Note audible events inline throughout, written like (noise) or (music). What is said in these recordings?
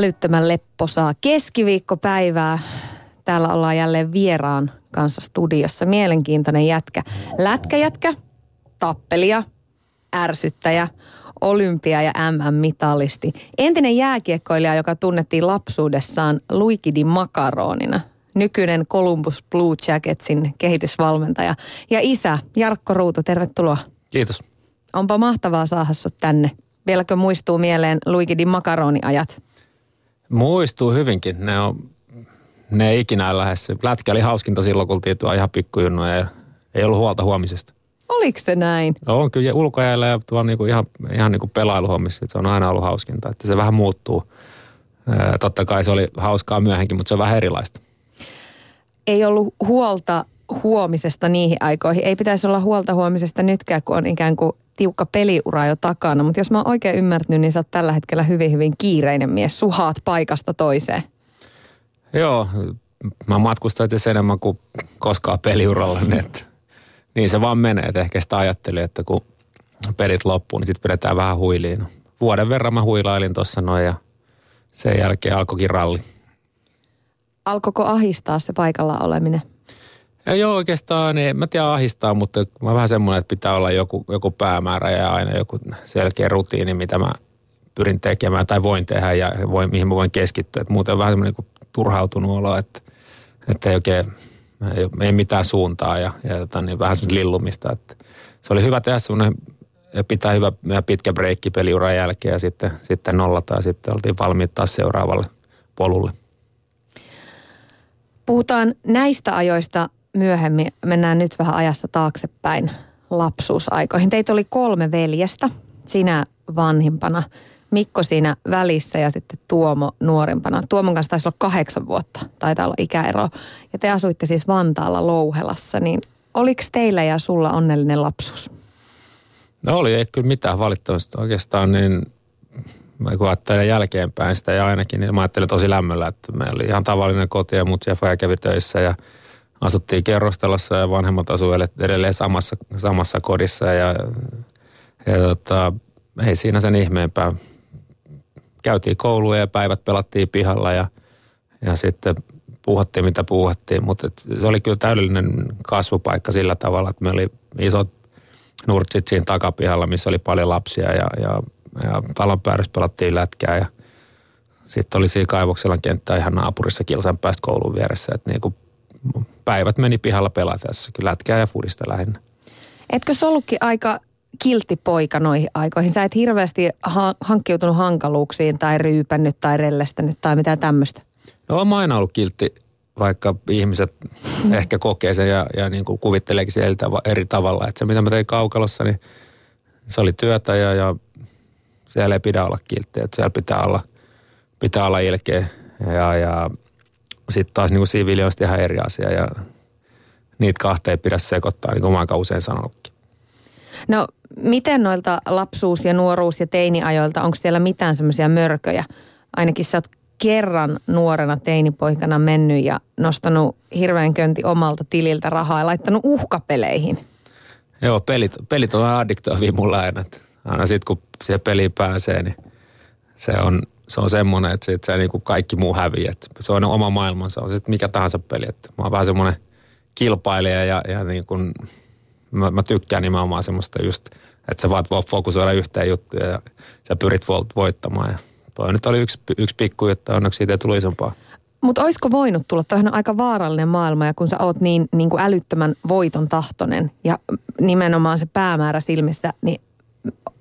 älyttömän lepposaa keskiviikkopäivää. Täällä ollaan jälleen vieraan kanssa studiossa. Mielenkiintoinen jätkä. Lätkäjätkä, tappelia, ärsyttäjä, olympia- ja MM-mitalisti. Entinen jääkiekkoilija, joka tunnettiin lapsuudessaan Luikidi Makaronina. Nykyinen Columbus Blue Jacketsin kehitysvalmentaja. Ja isä Jarkko Ruuto, tervetuloa. Kiitos. Onpa mahtavaa saada sut tänne. Vieläkö muistuu mieleen Luikidin makaroniajat? Muistuu hyvinkin. Ne on, ne ei ikinä lähes. Lätkä oli hauskinta silloin, kun oltiin ihan pikkujunnoja ja ei ollut huolta huomisesta. Oliko se näin? On kyllä ulkojäällä ja tuolla niinku ihan, ihan niinku pelailuhommissa. Se on aina ollut hauskinta, että se vähän muuttuu. Totta kai se oli hauskaa myöhemmin, mutta se on vähän erilaista. Ei ollut huolta huomisesta niihin aikoihin. Ei pitäisi olla huolta huomisesta nytkään, kun on ikään kuin tiukka peliura jo takana. Mutta jos mä oon oikein ymmärtänyt, niin sä oot tällä hetkellä hyvin, hyvin kiireinen mies. Suhaat paikasta toiseen. Joo, mä matkustan itse enemmän kuin koskaan peliuralla. Niin, että, niin se vaan menee. Että ehkä sitä ajattelin, että kun pelit loppuu, niin sitten pidetään vähän huiliin. No, vuoden verran mä huilailin tuossa noin ja sen jälkeen alkoikin ralli. Alkoiko ahistaa se paikalla oleminen? Ja joo, oikeastaan en mä tiedä ahistaa, mutta mä vähän semmoinen, että pitää olla joku, joku päämäärä ja aina joku selkeä rutiini, mitä mä pyrin tekemään tai voin tehdä ja voi, mihin mä voin keskittyä. Että muuten vähän semmoinen niin turhautunut olo, että, että ei oikein, ei, ei mitään suuntaa ja, ja tota, niin vähän semmoista lillumista. Että se oli hyvä tehdä semmoinen pitää hyvä ja pitkä breikki peliuran jälkeen ja sitten, sitten nollata ja sitten oltiin valmiit taas seuraavalle polulle. Puhutaan näistä ajoista myöhemmin. Mennään nyt vähän ajassa taaksepäin lapsuusaikoihin. Teitä oli kolme veljestä, sinä vanhimpana, Mikko siinä välissä ja sitten Tuomo nuorimpana. Tuomon kanssa taisi olla kahdeksan vuotta, taitaa olla ikäero. Ja te asuitte siis Vantaalla Louhelassa, niin oliko teillä ja sulla onnellinen lapsuus? No oli, ei kyllä mitään valittamista oikeastaan, niin kun ajattelen jälkeenpäin sitä ja ainakin, niin mä ajattelin tosi lämmöllä, että meillä oli ihan tavallinen koti ja mut ja kävi töissä ja asuttiin kerrostalossa ja vanhemmat asuivat edelleen samassa, samassa kodissa ja, ja tota, ei siinä sen ihmeempää. Käytiin kouluja ja päivät pelattiin pihalla ja, ja sitten puhuttiin mitä puhuttiin, mutta se oli kyllä täydellinen kasvupaikka sillä tavalla, että me oli isot nurtsit siinä takapihalla, missä oli paljon lapsia ja, ja, ja talon päädyssä pelattiin lätkää ja sitten oli siinä kaivoksella kenttä ihan naapurissa kilsan päästä koulun vieressä, että niin kuin päivät meni pihalla pelatessa, lätkää ja fudista lähinnä. Etkö se ollutkin aika kiltti poika noihin aikoihin? Sä et hirveästi ha- hankkiutunut hankaluuksiin tai ryypännyt tai rellestänyt tai mitään tämmöistä? No mä aina ollut kiltti, vaikka ihmiset mm. ehkä kokee sen ja, ja niin kuin kuvitteleekin sen eri, eri tavalla. Että se mitä mä tein kaukalossa, niin se oli työtä ja, ja siellä ei pidä olla kiltti. Että siellä pitää olla, pitää olla ilkeä ja, ja sitten taas niin siviili on ihan eri asia ja niitä kahteen ei pidä sekoittaa, niin kuin mä oon usein sanonutkin. No miten noilta lapsuus- ja nuoruus- ja teiniajoilta, onko siellä mitään semmoisia mörköjä? Ainakin sä oot kerran nuorena teinipoikana mennyt ja nostanut hirveän könti omalta tililtä rahaa ja laittanut uhkapeleihin. Joo, pelit, pelit on addiktoivia mulla aina. Aina sitten kun siihen peliin pääsee, niin se on, se on semmoinen, että sit se niin kuin kaikki muu häviää. se on oma maailmansa, on se mikä tahansa peli. Että mä oon vähän semmoinen kilpailija ja, ja niin kuin, mä, mä, tykkään nimenomaan semmoista just, että sä vaan voi fokusoida yhteen juttuun ja sä pyrit voittamaan. Ja toi nyt oli yksi, yksi pikku että onneksi siitä ei tullut isompaa. Mutta olisiko voinut tulla? Toihan on aika vaarallinen maailma ja kun sä oot niin, niin kuin älyttömän voiton tahtonen ja nimenomaan se päämäärä silmissä, niin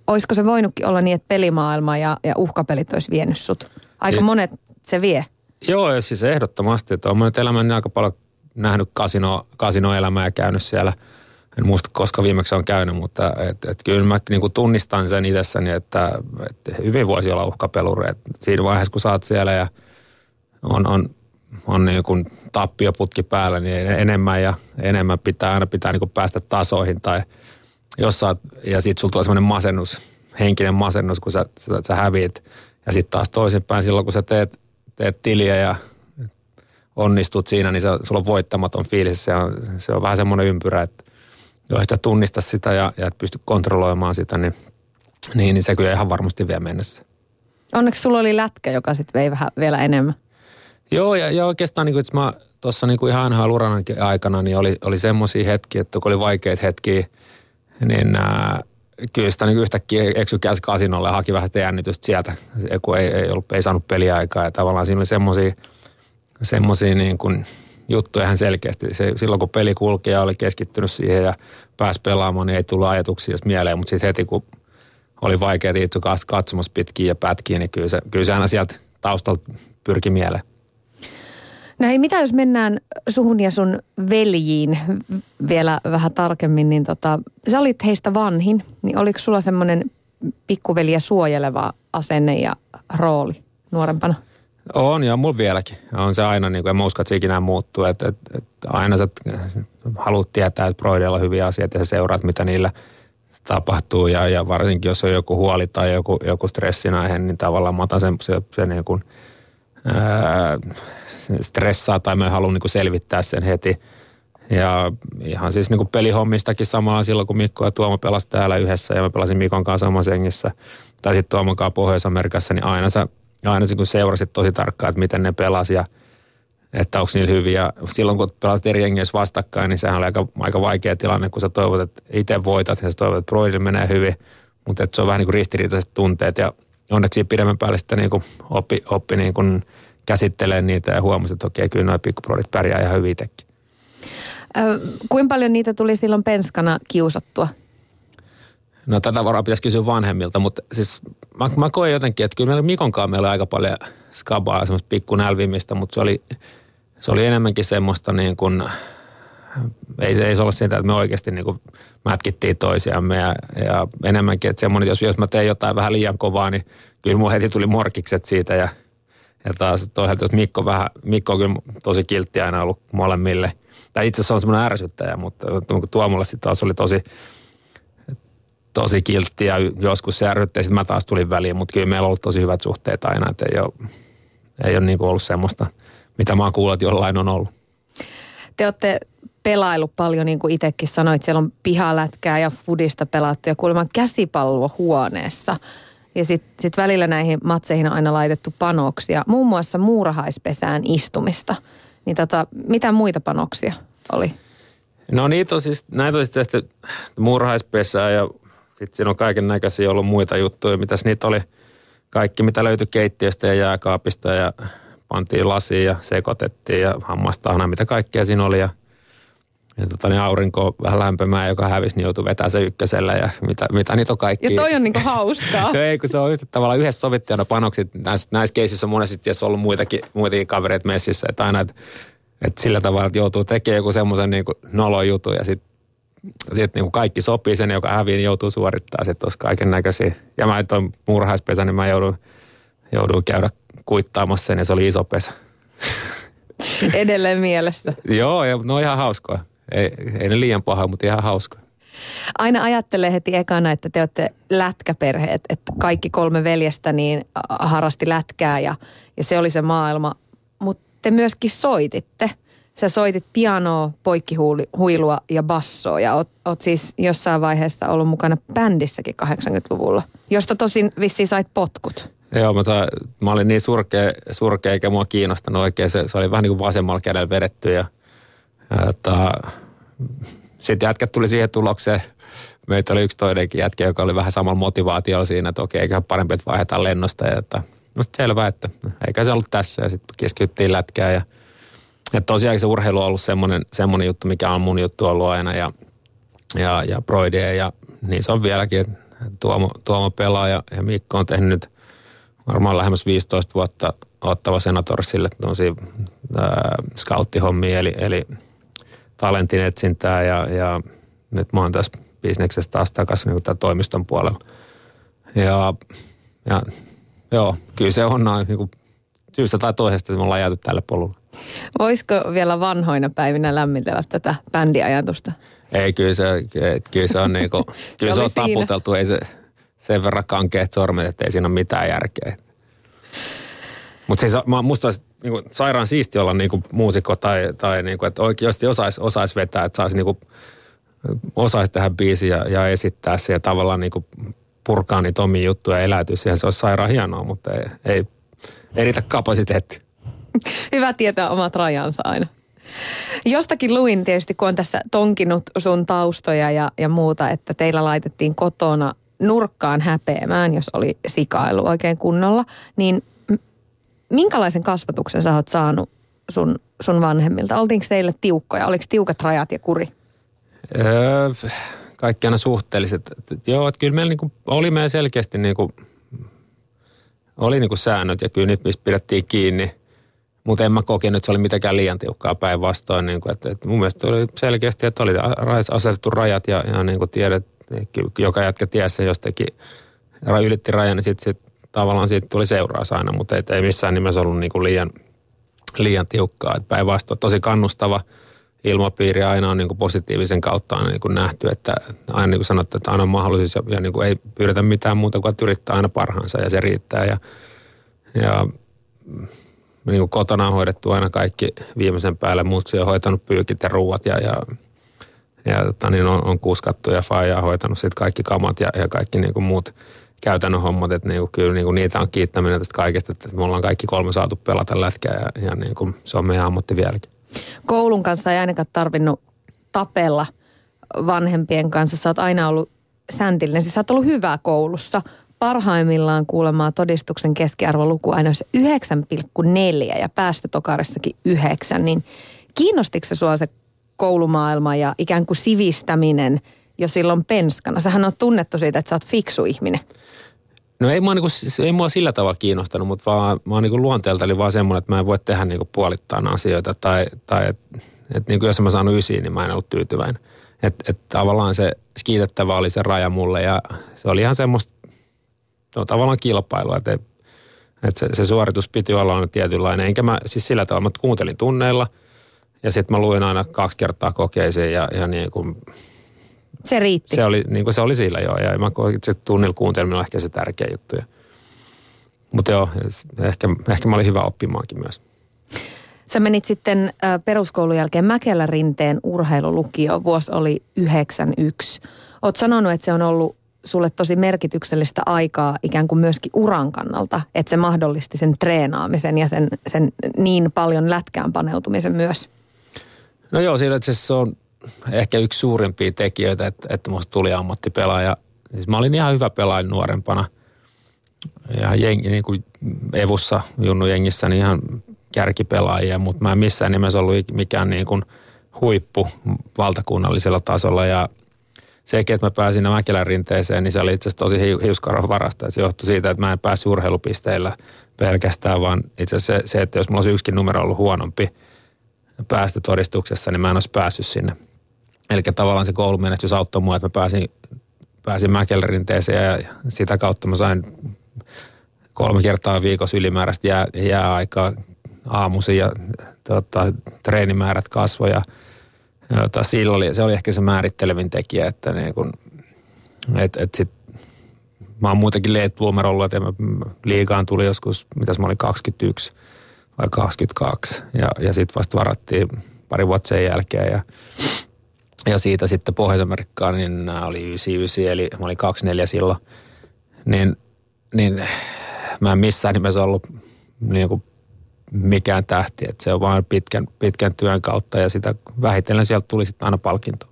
olisiko se voinutkin olla niin, että pelimaailma ja, ja uhkapelit olisi vienyt sut? Aika monet se vie. Joo, siis ehdottomasti. Että olen elämäni aika paljon nähnyt kasino, kasinoelämää ja käynyt siellä. En muista, koska viimeksi on käynyt, mutta et, et kyllä mä niin kuin tunnistan sen itsessäni, että, että hyvin voisi olla uhkapeluri. Et siinä vaiheessa, kun saat siellä ja on, on, on niin kuin tappioputki päällä, niin enemmän ja enemmän pitää aina pitää niin kuin päästä tasoihin tai jos saat, ja sitten sulla tulee semmoinen masennus henkinen masennus, kun sä, sä, sä häviit. Ja sitten taas toisinpäin silloin, kun sä teet, teet tiliä ja onnistut siinä, niin se, sulla on voittamaton fiilis. Se on, se on vähän semmoinen ympyrä, että jos et sä tunnista sitä ja, ja et pysty kontrolloimaan sitä, niin, niin, niin se kyllä ihan varmasti vie mennessä. Onneksi sulla oli lätkä, joka sitten vei vähän vielä enemmän. Joo, ja, ja oikeastaan niin kuin, että mä tuossa niin ihan uran aikana, niin oli, oli semmoisia hetkiä, että kun oli vaikeita hetkiä, niin ää, kyllä sitä niin yhtäkkiä eksy käsi kasinolle ja haki vähän sitä jännitystä sieltä, kun ei, ei, ollut, ei saanut peliaikaa. Ja tavallaan siinä oli semmoisia semmoisia niin kuin juttuja ihan selkeästi. Se, silloin kun peli kulki ja oli keskittynyt siihen ja pääsi pelaamaan, niin ei tullut ajatuksia mieleen. Mutta sitten heti kun oli vaikea itse katsomassa pitkiä ja pätkiä, niin kyllä se, kyllä se aina sieltä taustalta pyrki mieleen. No hei, mitä jos mennään suhun ja sun veljiin vielä vähän tarkemmin, niin tota, sä olit heistä vanhin, niin oliko sulla semmoinen pikkuveliä suojeleva asenne ja rooli nuorempana? On ja mulla vieläkin. On se aina, niin kuin, en mä usko, että se ikinä muuttuu. Että, että, että aina sä haluat tietää, että Broidilla on hyviä asioita ja sä seuraat, mitä niillä tapahtuu. Ja, ja varsinkin, jos on joku huoli tai joku, joku stressinaihe, niin tavallaan mä otan sen, se, se niin kuin, stressaa tai mä haluan niin kuin selvittää sen heti. Ja ihan siis niin pelihommistakin samalla silloin, kun Mikko ja Tuomo pelasivat täällä yhdessä ja mä pelasin Mikon kanssa samassa sengissä. Tai sitten Tuomon kanssa Pohjois-Amerikassa, niin aina sä aina kun seurasit tosi tarkkaan, että miten ne pelasi ja että onko niillä hyviä. Silloin kun pelasit eri jengeissä vastakkain, niin sehän oli aika, aika vaikea tilanne, kun sä toivot, että itse voitat ja sä toivot, että Broidille menee hyvin. Mutta että se on vähän niin kuin ristiriitaiset tunteet ja onneksi siinä pidemmän päälle sitten niin kuin oppi, oppi niin kuin käsittelee niitä ja huomasi, että okei, kyllä nuo pikkuprodit pärjää ihan hyvin itsekin. kuinka paljon niitä tuli silloin penskana kiusattua? No tätä varaa pitäisi kysyä vanhemmilta, mutta siis mä, mä koen jotenkin, että kyllä meillä Mikonkaan meillä oli aika paljon skabaa, semmoista pikku nälvimistä, mutta se oli, se oli enemmänkin semmoista niin kuin, ei se ei ole sitä, että me oikeasti niin kuin mätkittiin toisiamme ja, ja enemmänkin, että semmoinen, jos, jos mä teen jotain vähän liian kovaa, niin kyllä mun heti tuli morkikset siitä ja, ja taas toisaalta, jos Mikko vähän, Mikko on kyllä tosi kiltti aina ollut molemmille. Tai itse asiassa on semmoinen ärsyttäjä, mutta Tuomolle sitten taas oli tosi, tosi kiltti ja joskus se ärrytti sitten mä taas tulin väliin, mutta kyllä meillä on ollut tosi hyvät suhteet aina, että ei ole, ei ole niin ollut semmoista, mitä mä oon kuullut, että jollain on ollut. Te olette pelailu paljon, niin kuin itsekin sanoit, siellä on pihalätkää ja fudista pelattu ja kuulemma käsipalloa huoneessa. Ja sitten sit välillä näihin matseihin on aina laitettu panoksia, muun muassa muurahaispesään istumista. Niin tota, mitä muita panoksia oli? No niitä on siis, näitä on siis tehty muurahaispesää ja sitten siinä on kaiken näköisiä ollut muita juttuja. Mitäs niitä oli? Kaikki, mitä löytyi keittiöstä ja jääkaapista ja pantiin lasiin ja sekoitettiin ja hammastahana, mitä kaikkea siinä oli. Ja, ja tota, niin aurinko vähän lämpimään, joka hävisi, niin joutui vetämään se ykkösellä ja mitä, mitä niitä on kaikki. Ja toi on niinku hauskaa. (laughs) Ei, kun se on yhtä tavallaan yhdessä sovittajana panokset. Näissä, näissä keisissä on monesti tietysti ollut muitakin, muitakin kavereita messissä, että aina, että, että sillä tavalla, että joutuu tekemään joku semmoisen niin nolon jutun ja sitten sitten niin kaikki sopii sen, joka hävii, niin joutuu suorittamaan sitten tuossa kaiken näköisiä. Ja mä on murhaispesä, niin mä joudun, joudun käydä kuittaamassa sen ja se oli iso pesä. Edelleen mielessä. (laughs) Joo, ja no ihan hauskoa. Ei, ei ne liian paha, mutta ihan hauskoa. Aina ajattelee heti ekana, että te olette lätkäperheet, että kaikki kolme veljestä niin harrasti lätkää ja, ja se oli se maailma. Mutta te myöskin soititte – sä soitit pianoa, poikkihuilua ja bassoa ja oot, oot siis jossain vaiheessa ollut mukana bändissäkin 80-luvulla, josta tosin vissiin sait potkut. Joo, mutta mä olin niin surkea, surkea eikä mua kiinnostanut oikein. Se, se oli vähän niin kuin vasemmalla kädellä vedetty ja, sitten jätkät tuli siihen tulokseen. Meitä oli yksi toinenkin jätkä, joka oli vähän samalla motivaatiolla siinä, että okei, eiköhän parempi, että vaihdetaan lennosta. Ja että, no selvä, että eikä se ollut tässä. Ja sitten keskityttiin lätkään ja – että tosiaan se urheilu on ollut semmoinen, semmoinen juttu, mikä on mun juttu ollut aina ja, ja, ja Broidie ja niin se on vieläkin, Tuomo, Tuomo pelaa ja, ja Mikko on tehnyt nyt varmaan lähemmäs 15 vuotta ottava senatorsille tämmöisiä scouttihommia, eli, eli talentin etsintää ja, ja nyt mä oon tässä bisneksessä taas takaisin niin toimiston puolella. Ja, ja joo, kyllä se on noin niin syystä tai toisesta me ollaan jääty tälle polulle. Voisiko vielä vanhoina päivinä lämmitellä tätä bändiajatusta? Ei, kyllä se, kyllä se on niinku, (laughs) kyllä se, se on taputeltu. Ei se, sen verran kankeet sormet, että ei siinä ole mitään järkeä. Mutta siis mä, musta olisi niin kuin, sairaan siisti olla niin kuin, muusikko tai, tai niin kuin, että oikeasti osaisi osais vetää, että saisi niin kuin, osaisi tehdä biisi ja, ja esittää se ja tavallaan niin kuin, purkaa niitä omia juttuja ja eläytyä siihen. Se olisi sairaan hienoa, mutta ei, ei, ei riitä kapasiteetti. (laughs) Hyvä tietää omat rajansa aina. Jostakin luin tietysti, kun on tässä tonkinut sun taustoja ja, ja muuta, että teillä laitettiin kotona nurkkaan häpeämään, jos oli sikailu oikein kunnolla, niin minkälaisen kasvatuksen sä oot saanut sun, sun vanhemmilta? Oltiinko teille tiukkoja? Oliko tiukat rajat ja kuri? Öö, kaikki aina suhteelliset. Joo, että kyllä meillä niinku, oli meillä selkeästi niinku, oli niinku säännöt ja kyllä nyt mistä pidettiin kiinni. Mutta en mä kokenut, että se oli mitenkään liian tiukkaa päinvastoin. Niinku, että, että mun mielestä oli selkeästi, että oli asetettu rajat ja, ja niinku tiedet, joka jätkä tiesi sen jostakin ylitti rajan, niin sitten sit tavallaan siitä tuli seuraus aina, mutta ei, ei missään nimessä ollut niinku liian, liian tiukkaa. Päinvastoin tosi kannustava ilmapiiri aina on niinku positiivisen kautta aina niinku nähty, että aina niin kuin sanottu, että aina on mahdollisuus ja, ja niinku ei pyydetä mitään muuta kuin että yrittää aina parhaansa ja se riittää. Ja, ja niin kotona on hoidettu aina kaikki viimeisen päälle, mutsi on hoitanut pyykit ja ruuat ja, ja, ja tota, niin on, on kuskattu ja faija on hoitanut sitten kaikki kamat ja, ja kaikki niin kuin muut käytännön hommat, että niinku, kyllä niinku niitä on kiittäminen tästä kaikesta, että me ollaan kaikki kolme saatu pelata lätkää ja, ja niinku, se on meidän ammatti vieläkin. Koulun kanssa ei ainakaan tarvinnut tapella vanhempien kanssa. Sä oot aina ollut säntillinen. Siis sä oot ollut hyvä koulussa. Parhaimmillaan kuulemaa todistuksen keskiarvoluku aina 9,4 ja päästötokarissakin 9. Niin kiinnostiko se sua se koulumaailma ja ikään kuin sivistäminen – jo silloin penskana. Sähän on tunnettu siitä, että sä oot fiksu ihminen. No ei mua, niinku, ei mua sillä tavalla kiinnostanut, mutta vaan, mä oon niinku luonteelta eli vaan semmoinen, että mä en voi tehdä niinku puolittain asioita. Tai, tai että et niinku jos mä saanut ysiin, niin mä en ollut tyytyväinen. Että et tavallaan se kiitettävä oli se raja mulle ja se oli ihan semmoista no, tavallaan kilpailua, että et se, se, suoritus piti olla aina tietynlainen. Enkä mä siis sillä tavalla, mä kuuntelin tunneilla ja sitten mä luin aina kaksi kertaa kokeisiin ja, ja niin kuin se riitti. Se oli, niin kuin se oli sillä joo, ja mä se tunnilla kuunteleminen on ehkä se tärkeä juttu. Mutta joo, ehkä, ehkä mä olin hyvä oppimaankin myös. Sä menit sitten peruskoulun jälkeen Mäkelä rinteen urheilulukio. Vuosi oli 91. Oot sanonut, että se on ollut sulle tosi merkityksellistä aikaa ikään kuin myöskin uran kannalta, että se mahdollisti sen treenaamisen ja sen, sen niin paljon lätkään paneutumisen myös. No joo, siinä se on ehkä yksi suurimpia tekijöitä, että, että musta tuli ammattipelaaja. Siis mä olin ihan hyvä pelaaja nuorempana. Ja jengi, niin kuin Evussa, Junnu jengissä, niin ihan kärkipelaajia, mutta mä en missään nimessä ollut mikään niin kuin huippu valtakunnallisella tasolla. Ja sekin, että mä pääsin Mäkelän rinteeseen, niin se oli itse asiassa tosi hiuskaron varasta. Se johtui siitä, että mä en päässyt urheilupisteillä pelkästään, vaan itse asiassa se, se, että jos mulla olisi yksikin numero ollut huonompi päästötodistuksessa, niin mä en olisi päässyt sinne Eli tavallaan se koulumenestys auttoi mua, että mä pääsin, pääsin Mäkelrinteeseen ja sitä kautta mä sain kolme kertaa viikossa ylimääräistä jää, jääaikaa aamuisin ja tota, treenimäärät kasvoja. Tota, sillä oli, se oli ehkä se määrittelevin tekijä, että niin kun, et, et sit, mä oon muutenkin late bloomer ollut, että mä, liigaan tuli joskus, mitäs mä olin 21 vai 22 ja, ja sitten vasta varattiin pari vuotta sen jälkeen ja ja siitä sitten Pohjois-Amerikkaan, niin nämä oli 99, eli mä olin 24 silloin. Niin, niin mä en missään nimessä ollut niin kuin mikään tähti, että se on vain pitkän, pitkän työn kautta ja sitä vähitellen sieltä tuli sitten aina palkinto.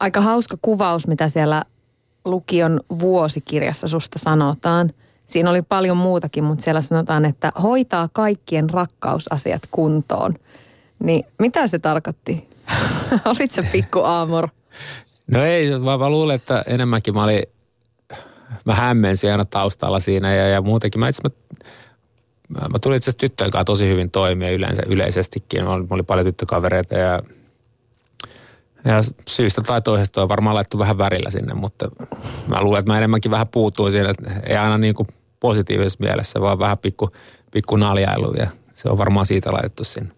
Aika hauska kuvaus, mitä siellä lukion vuosikirjassa susta sanotaan. Siinä oli paljon muutakin, mutta siellä sanotaan, että hoitaa kaikkien rakkausasiat kuntoon. Niin mitä se tarkoitti? (laughs) Olit se pikku aamor? No ei, vaan mä luulen, että enemmänkin mä olin, mä hämmensin aina taustalla siinä ja, ja muutenkin. Mä, itse, mä, mä tulin itse asiassa tyttöjen kanssa tosi hyvin toimia yleensä, yleisestikin. Mä oli, oli paljon tyttökavereita ja, ja syystä tai toisesta on varmaan laittu vähän värillä sinne, mutta mä luulen, että mä enemmänkin vähän puutuin siinä, että ei aina niin kuin positiivisessa mielessä, vaan vähän pikku, pikku naljailu ja se on varmaan siitä laitettu sinne.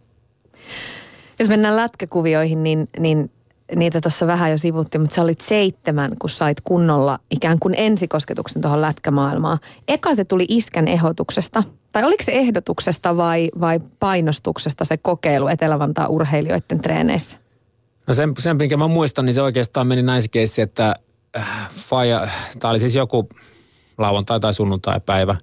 Jos mennään lätkäkuvioihin, niin, niin niitä tuossa vähän jo sivuttiin, mutta sä olit seitsemän, kun sait kunnolla ikään kuin ensikosketuksen tuohon lätkämaailmaan. Eka se tuli iskän ehdotuksesta, tai oliko se ehdotuksesta vai, vai painostuksesta se kokeilu Etelä-Vantaan urheilijoiden treeneissä? No sen, sen minkä mä muistan, niin se oikeastaan meni näin keissi, että äh, Faja, tämä oli siis joku lauantai- tai sunnuntai-päivä,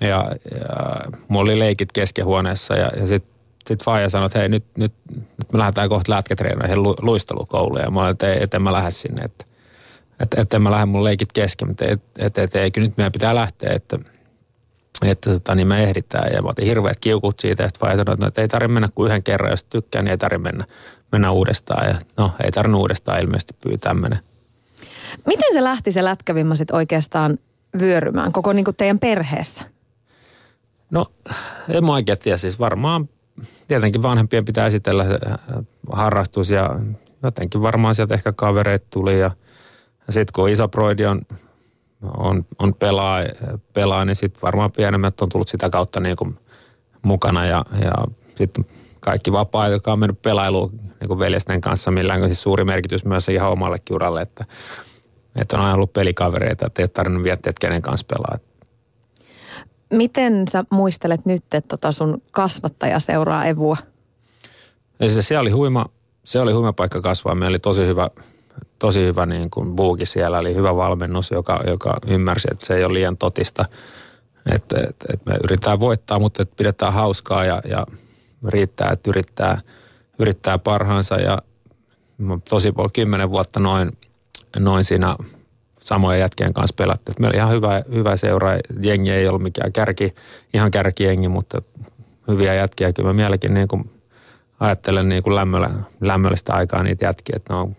ja, ja mulla oli leikit keskehuoneessa, ja, ja sitten sit Faija sanoi, että hei nyt, nyt, nyt me lähdetään kohta lätkätreeneihin lu, luistelukouluun, ja mä olin, että, et en mä lähde sinne, että että et en mä lähde mun leikit kesken, mutta et, et, et, eikö nyt meidän pitää lähteä, että että tota, niin me ehditään. Ja mä otin hirveät kiukut siitä, ja sitten sanoi, että ei tarvitse mennä kuin yhden kerran, jos tykkää, niin ei tarvitse mennä, mennä uudestaan. Ja no, ei tarvitse uudestaan ilmeisesti pyytää mennä. Miten se lähti se lätkävimma sitten oikeastaan vyörymään koko niin kuin teidän perheessä? No, en mä oikein tiedä. Siis varmaan tietenkin vanhempien pitää esitellä äh, harrastus ja jotenkin varmaan sieltä ehkä kavereet tuli ja, sitten kun iso on, on, on pelaa, pelaa, niin sitten varmaan pienemmät on tullut sitä kautta niin kuin mukana ja, ja sitten kaikki vapaa, joka on mennyt pelailuun niin veljesten kanssa, millään on siis suuri merkitys myös ihan omallekin uralle, että, että on aina ollut pelikavereita, että ei ole tarvinnut viettiä, että kenen kanssa pelaa. Miten sä muistelet nyt, että tota sun kasvattaja seuraa Evua? Ja siis se oli huima, se oli huima paikka kasvaa. Meillä oli tosi hyvä, tosi hyvä niin kuin buuki siellä, oli hyvä valmennus, joka, joka ymmärsi, että se ei ole liian totista. Että, että, että me yritetään voittaa, mutta että pidetään hauskaa ja, ja riittää, että yrittää, yrittää parhaansa. Ja tosi paljon kymmenen vuotta noin, noin siinä samojen jätkien kanssa pelattiin. Meillä oli ihan hyvä, hyvä seura. Jengi ei ollut mikään kärki, ihan kärkijengi, mutta hyviä jätkiä. Kyllä mä mielenkin niin ajattelen niin kuin lämmöllä, lämmöllistä aikaa niitä jätkiä, että ne on,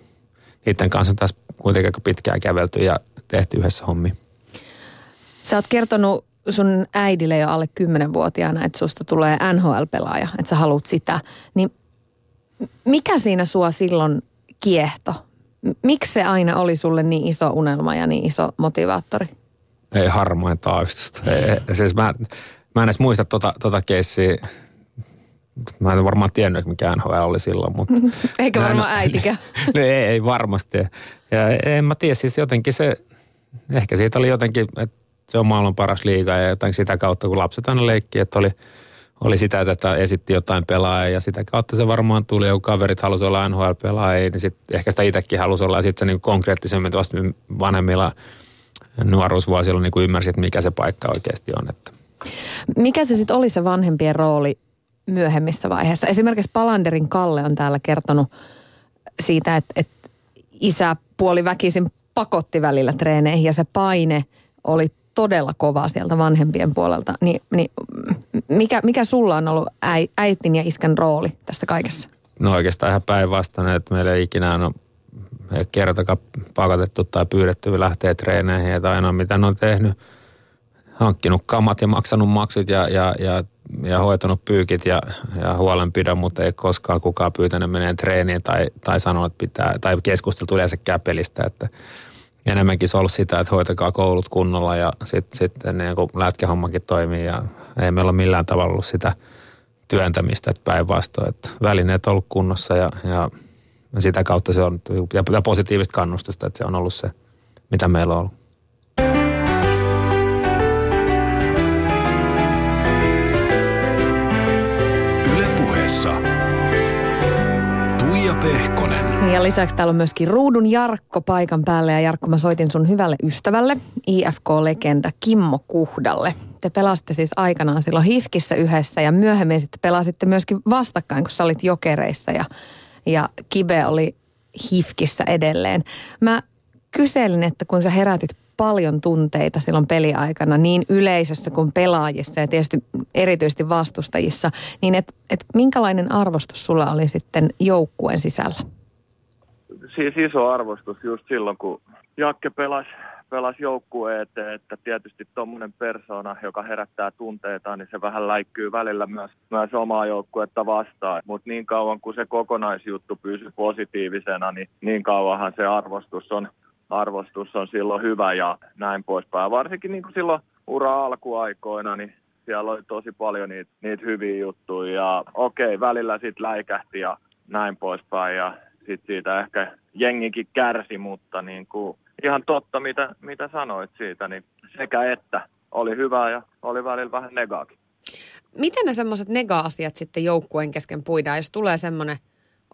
niiden kanssa tässä kuitenkin aika pitkään kävelty ja tehty yhdessä hommi. Sä oot kertonut sun äidille jo alle 10-vuotiaana, että susta tulee NHL-pelaaja, että sä haluat sitä. Niin mikä siinä sua silloin kiehto? Miksi se aina oli sulle niin iso unelma ja niin iso motivaattori? Ei harmoin taavistusta. siis mä, mä en edes muista tota, tota keissiä. Mä en varmaan tiennyt, mikä NHL oli silloin. Mutta (laughs) Eikä varmaan en, äitikään. (laughs) ei, ei, varmasti. Ja en mä tiedä, siis jotenkin se, ehkä siitä oli jotenkin, että se on maailman paras liiga ja jotenkin sitä kautta, kun lapset aina leikki, että oli, oli sitä, että esitti jotain pelaajaa ja sitä kautta se varmaan tuli, kun kaverit halusi olla NHL-pelaajia, niin sitten ehkä sitä itsekin halusi olla ja sitten se niin konkreettisemmin vasta vanhemmilla nuoruusvuosilla niin kuin että mikä se paikka oikeasti on. Että. Mikä se sitten oli se vanhempien rooli myöhemmissä vaiheissa? Esimerkiksi Palanderin Kalle on täällä kertonut siitä, että, että isä puoli väkisin pakotti välillä treeneihin ja se paine oli todella kovaa sieltä vanhempien puolelta. Ni, niin mikä, mikä sulla on ollut äitin ja iskän rooli tässä kaikessa? No oikeastaan ihan päinvastainen, että meillä ei ikinä ole kertakaan pakotettu tai pyydetty lähteä treeneihin, että aina mitä ne on tehnyt, hankkinut kamat ja maksanut maksut ja, ja, ja, ja hoitanut pyykit ja, ja huolenpidon, mutta ei koskaan kukaan pyytänyt menee treeniin tai, tai sanonut, että pitää, tai keskusteltu yleensäkään pelistä, että enemmänkin se on ollut sitä, että hoitakaa koulut kunnolla ja sitten sit, niin kun lätkähommakin toimii ja ei meillä ole millään tavalla ollut sitä työntämistä, että päinvastoin, että välineet on ollut kunnossa ja, ja sitä kautta se on, ja positiivista kannustusta, että se on ollut se, mitä meillä on ollut. Ja lisäksi täällä on myöskin Ruudun Jarkko paikan päällä. Ja Jarkko, mä soitin sun hyvälle ystävälle, IFK-legenda Kimmo Kuhdalle. Te pelasitte siis aikanaan silloin Hifkissä yhdessä ja myöhemmin sitten pelasitte myöskin vastakkain, kun sä olit jokereissa ja, ja Kibe oli Hifkissä edelleen. Mä kyselin, että kun sä herätit paljon tunteita silloin peliaikana niin yleisössä kuin pelaajissa ja tietysti erityisesti vastustajissa, niin et, et minkälainen arvostus sulla oli sitten joukkueen sisällä? Siis iso arvostus just silloin, kun Jakke pelasi pelas joukkueen eteen, että tietysti tuommoinen persona, joka herättää tunteita, niin se vähän läikkyy välillä myös, myös omaa joukkuetta vastaan. Mutta niin kauan kuin se kokonaisjuttu pysyy positiivisena, niin niin kauanhan se arvostus on arvostus on silloin hyvä ja näin poispäin. Varsinkin niin kuin silloin ura alkuaikoina, niin siellä oli tosi paljon niitä, niitä hyviä juttuja ja okei, välillä sitten läikähti ja näin poispäin. Ja sit siitä ehkä jengikin kärsi, mutta niin kuin ihan totta, mitä, mitä sanoit siitä, niin sekä että oli hyvää ja oli välillä vähän negaakin. Miten ne semmoiset nega-asiat sitten joukkueen kesken puidaan, jos tulee semmoinen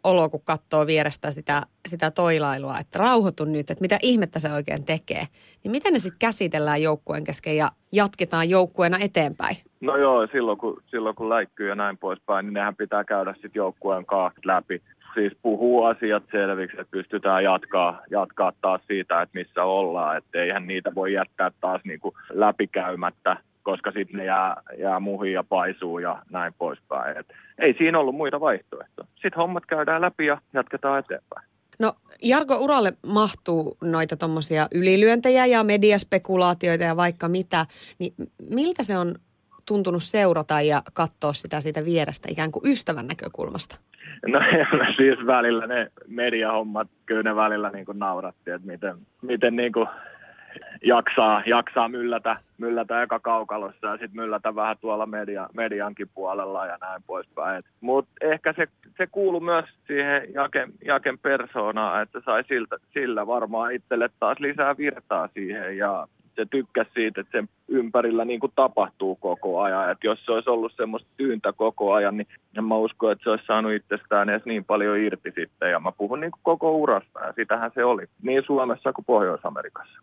olo, kun katsoo vierestä sitä, sitä toilailua, että rauhoitu nyt, että mitä ihmettä se oikein tekee. Niin miten ne sitten käsitellään joukkueen kesken ja jatketaan joukkueena eteenpäin? No joo, silloin kun, silloin kun läikkyy ja näin poispäin, niin nehän pitää käydä sitten joukkueen kanssa läpi. Siis puhuu asiat selviksi, että pystytään jatkaa, jatkaa taas siitä, että missä ollaan. Että eihän niitä voi jättää taas niinku läpikäymättä koska sitten ne jää, jää muihin ja paisuu ja näin poispäin. Et ei siinä ollut muita vaihtoehtoja. Sitten hommat käydään läpi ja jatketaan eteenpäin. No Jarko uralle mahtuu noita tuommoisia ylilyöntejä ja mediaspekulaatioita ja vaikka mitä, niin miltä se on tuntunut seurata ja katsoa sitä siitä vierestä ikään kuin ystävän näkökulmasta? No (laughs) siis välillä ne mediahommat, kyllä ne välillä niin kuin nauratti, että miten, miten niin jaksaa, jaksaa myllätä, myllätä eka kaukalossa ja sitten myllätä vähän tuolla media, mediankin puolella ja näin poispäin. Mutta ehkä se, se kuuluu myös siihen Jaken, Jaken persoonaan, että sai siltä, sillä varmaan itselle taas lisää virtaa siihen ja se tykkäsi siitä, että sen ympärillä niin kuin tapahtuu koko ajan. Et jos se olisi ollut semmoista tyyntä koko ajan, niin en mä usko, että se olisi saanut itsestään edes niin paljon irti sitten. Ja mä puhun niin kuin koko urasta ja sitähän se oli, niin Suomessa kuin Pohjois-Amerikassa.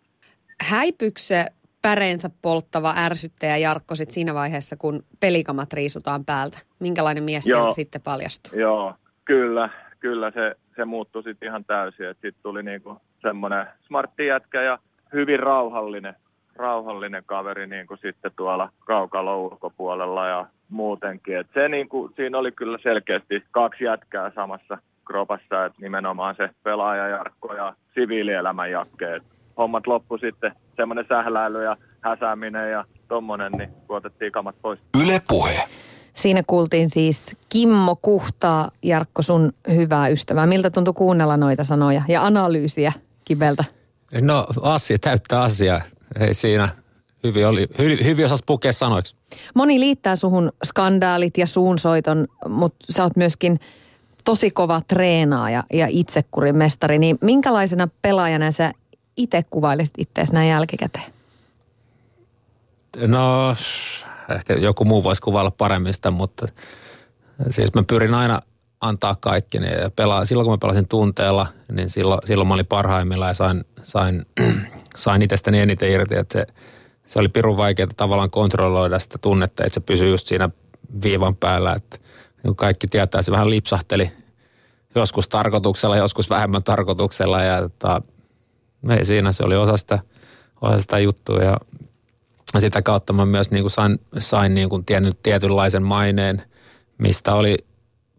Häipykö se päreensä polttava ärsyttäjä Jarkko sit siinä vaiheessa, kun pelikamat riisutaan päältä? Minkälainen mies Joo. sitten paljastui? Joo, kyllä, kyllä se, se muuttui sitten ihan täysin. Sitten tuli niinku semmoinen smartti jätkä ja hyvin rauhallinen, rauhallinen kaveri niinku sitten tuolla kaukalla ulkopuolella ja muutenkin. Et se niinku, siinä oli kyllä selkeästi kaksi jätkää samassa kropassa, että nimenomaan se pelaaja Jarkko ja siviilielämän Jakke hommat loppu sitten semmoinen sähläily ja häsääminen ja tommonen, niin kuotettiin kamat pois. Yle puhe. Siinä kuultiin siis Kimmo Kuhtaa, Jarkko, sun hyvää ystävää. Miltä tuntui kuunnella noita sanoja ja analyysiä Kibeltä? No asia täyttää asiaa. Ei siinä hyvin, oli, hy, hyvin osas pukea sanoiksi. Moni liittää suhun skandaalit ja suunsoiton, mutta sä oot myöskin tosi kova treenaaja ja itsekurin mestari. Niin minkälaisena pelaajana sä itse kuvailisit itseäsi näin jälkikäteen? No, ehkä joku muu voisi kuvailla paremmin sitä, mutta siis mä pyrin aina antaa kaikki. Ja pelaa, silloin kun mä pelasin tunteella, niin silloin, silloin mä olin parhaimmillaan ja sain, sain, (clears throat) sain itsestäni eniten irti. Että se, se oli pirun vaikeaa tavallaan kontrolloida sitä tunnetta, että se pysyy just siinä viivan päällä. Että niin kaikki tietää, se vähän lipsahteli joskus tarkoituksella, joskus vähemmän tarkoituksella ja että ei siinä, se oli osa sitä, osa sitä juttua ja sitä kautta mä myös niin kuin sain, sain niin kuin tiennyt tietynlaisen maineen, mistä oli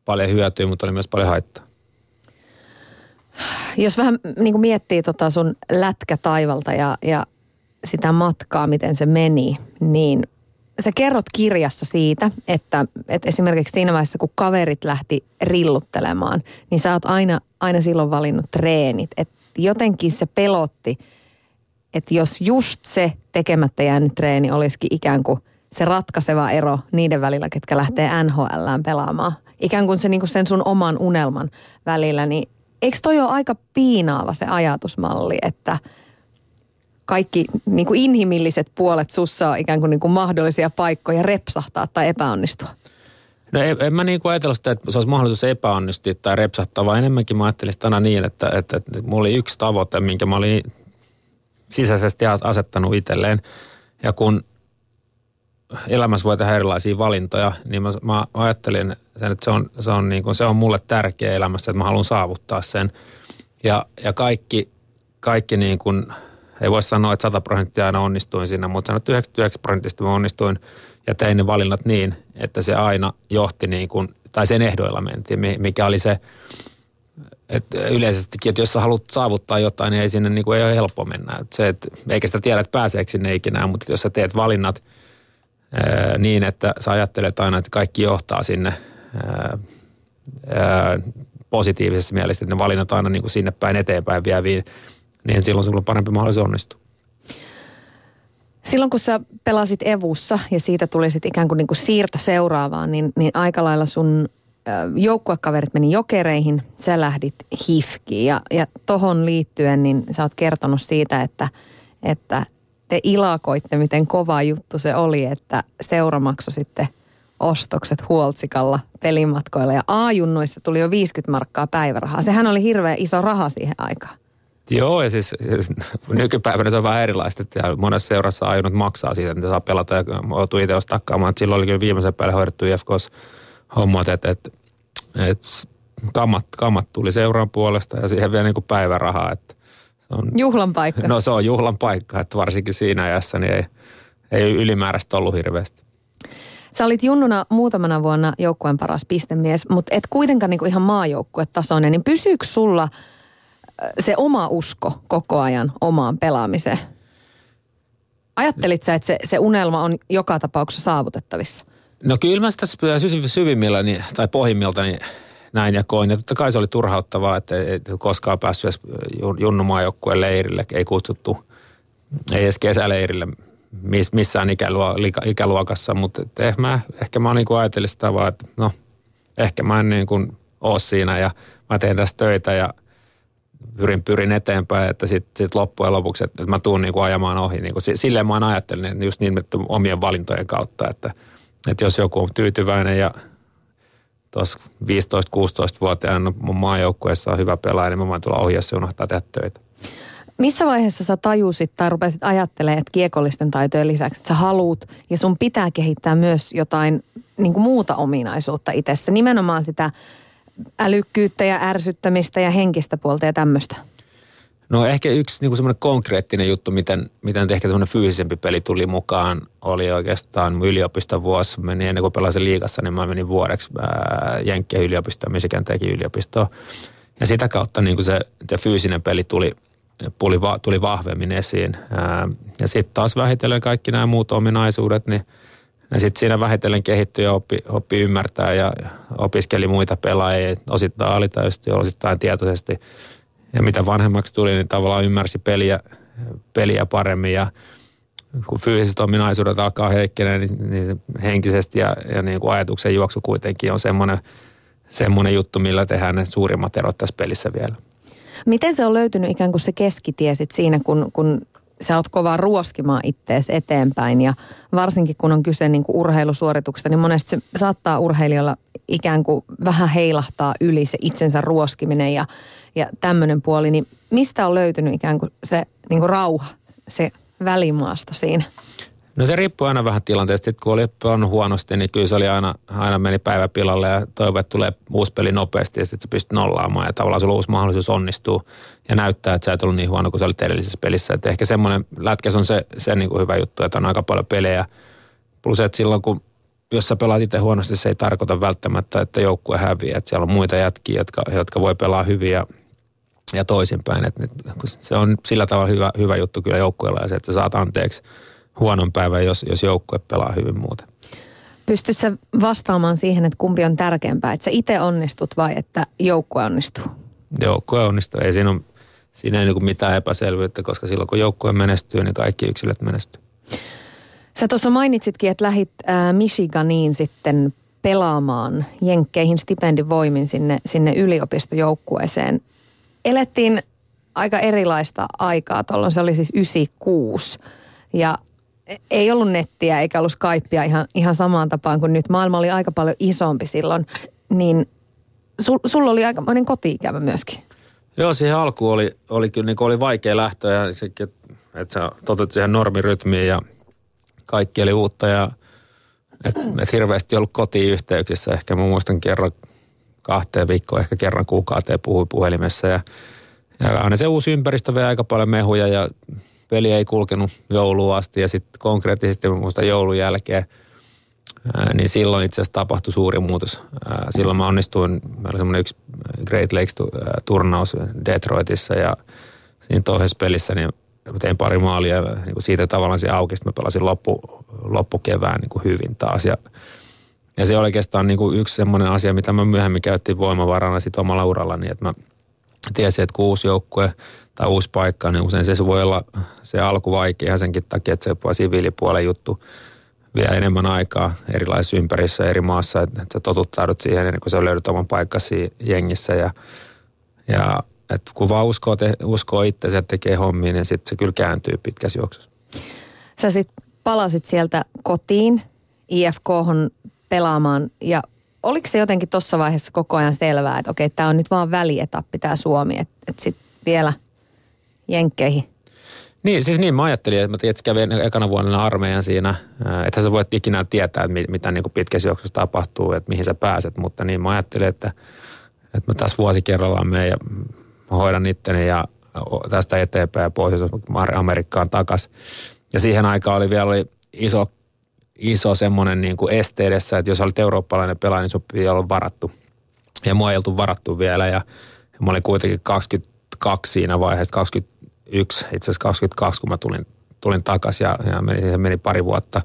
paljon hyötyä, mutta oli myös paljon haittaa. Jos vähän niin kuin miettii tota sun lätkätaivalta ja, ja sitä matkaa, miten se meni, niin sä kerrot kirjassa siitä, että, että esimerkiksi siinä vaiheessa, kun kaverit lähti rilluttelemaan, niin sä oot aina, aina silloin valinnut treenit. Että jotenkin se pelotti, että jos just se tekemättä jäänyt treeni olisikin ikään kuin se ratkaiseva ero niiden välillä, ketkä lähtee NHLään pelaamaan. Ikään kuin se niin kuin sen sun oman unelman välillä, niin eikö toi ole aika piinaava se ajatusmalli, että kaikki niin kuin inhimilliset puolet sussa on ikään kuin, niin kuin mahdollisia paikkoja repsahtaa tai epäonnistua? No en, en mä niin kuin ajatellut sitä, että se olisi mahdollisuus epäonnistua tai repsahtaa, vaan enemmänkin mä ajattelin sitä niin, että, että, että mulla oli yksi tavoite, minkä mä olin sisäisesti asettanut itselleen. Ja kun elämässä voi tehdä erilaisia valintoja, niin mä, mä ajattelin sen, että se on, se, on niin kuin, se on mulle tärkeä elämässä, että mä haluan saavuttaa sen. Ja, ja kaikki, kaikki niin kuin, ei voi sanoa, että 100 prosenttia aina onnistuin siinä, mutta sanoin, että 99 prosenttista mä onnistuin ja tein ne valinnat niin, että se aina johti niin kuin, tai sen ehdoilla mentiin, mikä oli se, että yleisestikin, että jos sä haluat saavuttaa jotain, niin ei sinne niin kuin ei ole helppo mennä. Että se, että, eikä sitä tiedä, että pääseekö sinne ikinä, mutta jos sä teet valinnat niin, että sä ajattelet aina, että kaikki johtaa sinne positiivisessa mielessä, että ne valinnat aina niin kuin sinne päin eteenpäin vieviin, niin silloin sulla on parempi mahdollisuus onnistua. Silloin kun sä pelasit Evussa ja siitä tuli sitten ikään kuin, niin kuin siirto seuraavaan, niin, niin aika lailla sun joukkuekaverit meni jokereihin, sä lähdit hifkiin ja, ja tohon liittyen niin sä oot kertonut siitä, että, että te ilakoitte, miten kova juttu se oli, että seura sitten ostokset Huoltsikalla pelimatkoilla ja A-junnoissa tuli jo 50 markkaa päivärahaa. Sehän oli hirveän iso raha siihen aikaan. Joo, ja siis, siis nykypäivänä se on vähän erilaista, että monessa seurassa ajonut maksaa siitä, että saa pelata ja joutuu itse ostakkaamaan. Silloin oli kyllä viimeisen päälle hoidettu IFKs hommat, että, että, että kammat, kammat tuli seuran puolesta ja siihen vielä niin kuin päivärahaa. Että se on, juhlan paikka. No se on juhlan paikka, että varsinkin siinä ajassa niin ei, ei ylimääräistä ollut hirveästi. Sä olit junnuna muutamana vuonna joukkueen paras pistemies, mutta et kuitenkaan niinku ihan maajoukkuetasoinen, niin pysyykö sulla – se oma usko koko ajan omaan pelaamiseen? Ajattelit sä, että se, se unelma on joka tapauksessa saavutettavissa? No kyllä mä sitä syvimmillä niin, tai pohjimmilta niin näin ja koin. Ja totta kai se oli turhauttavaa, että ei koskaan päässyt edes junnumaajoukkueen leirille, ei kutsuttu, ei edes kesäleirille missään ikäluokassa, mutta ehkä mä, ehkä mä niin ajattelin sitä vaan, että no ehkä mä en niin kuin ole siinä ja mä teen tässä töitä ja – pyrin, pyrin eteenpäin, että sitten sit loppujen lopuksi, että, että mä tuun niin kuin ajamaan ohi. Niin kuin, silleen mä ajattelin, että just niin että omien valintojen kautta, että, että jos joku on tyytyväinen ja tuossa 15-16-vuotiaana mun maajoukkueessa on hyvä pelaaja, niin mä voin tulla jos se unohtaa tehdä töitä. Missä vaiheessa sä tajusit tai rupesit ajattelemaan, että kiekollisten taitojen lisäksi, että sä haluut ja sun pitää kehittää myös jotain niin kuin muuta ominaisuutta itsessä, nimenomaan sitä älykkyyttä ja ärsyttämistä ja henkistä puolta ja tämmöistä? No ehkä yksi niin semmoinen konkreettinen juttu, miten, miten ehkä semmoinen fyysisempi peli tuli mukaan, oli oikeastaan yliopiston vuosi. Meni ennen kuin pelasin liigassa, niin mä menin vuodeksi Jenkkien yliopistoon, Michigan teki yliopistoon. Ja sitä kautta niin kuin se, se fyysinen peli tuli, tuli, tuli vahvemmin esiin. Ja sitten taas vähitellen kaikki nämä muut ominaisuudet, niin – ja sitten siinä vähitellen kehittyi ja oppi, oppi ymmärtää ja opiskeli muita pelaajia, osittain alitaisesti, osittain tietoisesti. Ja mitä vanhemmaksi tuli, niin tavallaan ymmärsi peliä, peliä paremmin ja kun fyysiset ominaisuudet alkaa heikkenee, niin, niin henkisesti ja, ja niin kuin ajatuksen juoksu kuitenkin on semmoinen, semmoinen juttu, millä tehdään ne suurimmat erot tässä pelissä vielä. Miten se on löytynyt ikään kuin se keskitie sit siinä, kun, kun sä oot kova ruoskimaan ittees eteenpäin ja varsinkin kun on kyse niin kuin urheilusuorituksesta, niin monesti se saattaa urheilijalla ikään kuin vähän heilahtaa yli se itsensä ruoskiminen ja, ja tämmöinen puoli. Niin mistä on löytynyt ikään kuin se niin kuin rauha, se välimaasto siinä? No se riippuu aina vähän tilanteesta. Sitten kun oli pelannut huonosti, niin kyllä se oli aina, aina meni päivä pilalle ja toivoi, että tulee uusi peli nopeasti ja sitten se pystyt nollaamaan ja tavallaan sulla uusi mahdollisuus onnistuu ja näyttää, että sä et ollut niin huono kuin sä olit edellisessä pelissä. Että ehkä semmoinen lätkäs on se, se niin kuin hyvä juttu, että on aika paljon pelejä. Plus, että silloin kun jos sä pelaat itse huonosti, se ei tarkoita välttämättä, että joukkue häviää. Että siellä on muita jätkiä, jotka, jotka voi pelaa hyvin ja, ja toisinpäin. Että se on sillä tavalla hyvä, hyvä juttu kyllä joukkueella ja se, että sä saat anteeksi – huonon päivän, jos, jos joukkue pelaa hyvin muuten. Pystytkö vastaamaan siihen, että kumpi on tärkeämpää, että sä itse onnistut vai että joukkue onnistuu? Joukkue onnistuu. Ei siinä, ole, siinä ei niin mitään epäselvyyttä, koska silloin kun joukkue menestyy, niin kaikki yksilöt menestyy. Sä tuossa mainitsitkin, että lähit äh, Michiganiin sitten pelaamaan Jenkkeihin stipendin voimin sinne, sinne yliopistojoukkueeseen. Elettiin aika erilaista aikaa tuolloin, se oli siis 96. Ja ei ollut nettiä eikä ollut Skypea ihan, ihan samaan tapaan kuin nyt. Maailma oli aika paljon isompi silloin, niin sul, sulla oli aikamoinen koti-ikävä myöskin. Joo, siihen alkuun oli, oli kyllä niin oli vaikea lähtö ja sekin, että sä totut siihen normirytmiin ja kaikki oli uutta ja että et hirveästi ollut kotiyhteyksissä. Ehkä mä muistan kerran kahteen viikkoon, ehkä kerran kuukauteen puhui puhelimessa ja, ja aina se uusi ympäristö vei aika paljon mehuja ja peli ei kulkenut jouluun asti ja sitten konkreettisesti muista joulun jälkeen, ää, niin silloin itse asiassa tapahtui suuri muutos. Ää, silloin mä onnistuin, meillä oli semmoinen yksi Great Lakes-turnaus Detroitissa ja siinä toisessa pelissä niin tein pari maalia ja niin kuin siitä tavallaan se auki, mä pelasin loppu, loppukevään niin kuin hyvin taas ja ja se oikeastaan niin kuin yksi semmoinen asia, mitä mä myöhemmin käyttiin voimavarana sit omalla urallani, että mä tiesin, että kun uusi joukkue tai uusi paikka, niin usein se voi olla se alku vaikea senkin takia, että se on siviilipuolen juttu vie enemmän aikaa erilaisissa ympäristöissä eri maassa, että, että sä totuttaudut siihen ennen kuin sä löydät oman paikkasi jengissä ja, ja että kun vaan uskoo, te, uskoo itse ja tekee hommiin, niin sitten se kyllä kääntyy pitkässä juoksussa. Sä sitten palasit sieltä kotiin IFK pelaamaan ja oliko se jotenkin tuossa vaiheessa koko ajan selvää, että okei, tämä on nyt vaan välietappi tämä Suomi, että, että sitten vielä jenkkeihin? Niin, siis niin mä ajattelin, että mä tietysti kävin ekana vuonna armeijan siinä, että sä voit ikinä tietää, että mitä niin pitkässä juoksussa tapahtuu, että mihin sä pääset, mutta niin mä ajattelin, että, että mä tässä vuosi kerrallaan menen ja mä hoidan itteni ja tästä eteenpäin Pohjois-Amerikkaan takas. Ja siihen aikaan oli vielä oli iso, iso semmoinen niin kuin este edessä, että jos olit eurooppalainen pelaaja, niin sun piti olla varattu. Ja mua ei oltu varattu vielä ja mä olin kuitenkin 22 siinä vaiheessa, 21, itse asiassa 22, kun mä tulin, tulin takaisin ja, ja meni, meni pari vuotta.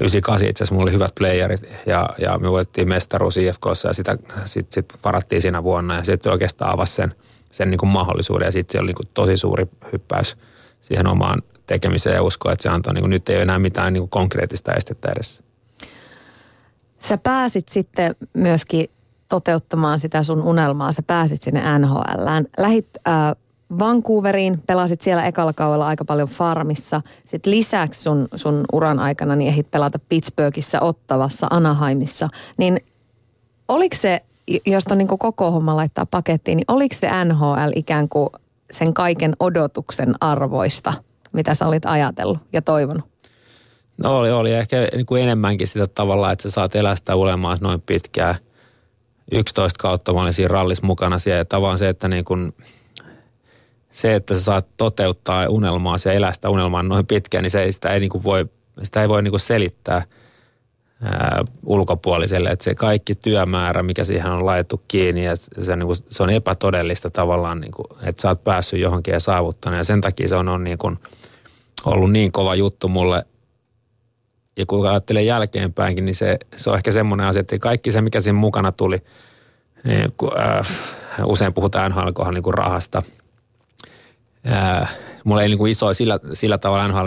98 itse asiassa mulla oli hyvät playerit ja, ja me voittiin mestaruus IFKssa ja sitä sitten sit varattiin siinä vuonna ja sitten oikeastaan avasi sen, sen niin kuin mahdollisuuden ja sitten se oli niin kuin tosi suuri hyppäys siihen omaan tekemiseen ja uskoa, että se antoi, niin kuin, nyt ei ole enää mitään niin kuin konkreettista estettä edessä. Sä pääsit sitten myöskin toteuttamaan sitä sun unelmaa. Sä pääsit sinne NHLään. Lähit äh, Vancouveriin, pelasit siellä ekalla kaudella aika paljon farmissa. Sitten lisäksi sun, sun uran aikana niin ehdit pelata Pittsburghissa, Ottavassa, Anaheimissa. Niin oliko se, josta niin koko homma laittaa pakettiin, niin oliko se NHL ikään kuin sen kaiken odotuksen arvoista, mitä sä olit ajatellut ja toivonut? No oli, oli ehkä niin kuin enemmänkin sitä tavalla, että sä saat elää sitä noin pitkään. 11 kautta mä olin siinä rallissa mukana siellä. Ja tavallaan se, että niin kuin, se, että sä saat toteuttaa unelmaa ja elää sitä unelmaa noin pitkään, niin se, sitä ei, niin voi, sitä ei voi niin selittää ää, ulkopuoliselle. Että se kaikki työmäärä, mikä siihen on laitettu kiinni, ja se, niin kuin, se on epätodellista tavallaan, niin että sä oot päässyt johonkin ja saavuttanut. Ja sen takia se on, on niin kuin, ollut niin kova juttu mulle. Ja kun ajattelee jälkeenpäinkin, niin se, se on ehkä semmoinen asia, että kaikki se, mikä siinä mukana tuli, niin kun, äh, usein puhutaan nhl niin kuin rahasta – ää, mulla ei niin kuin iso sillä, sillä tavalla nhl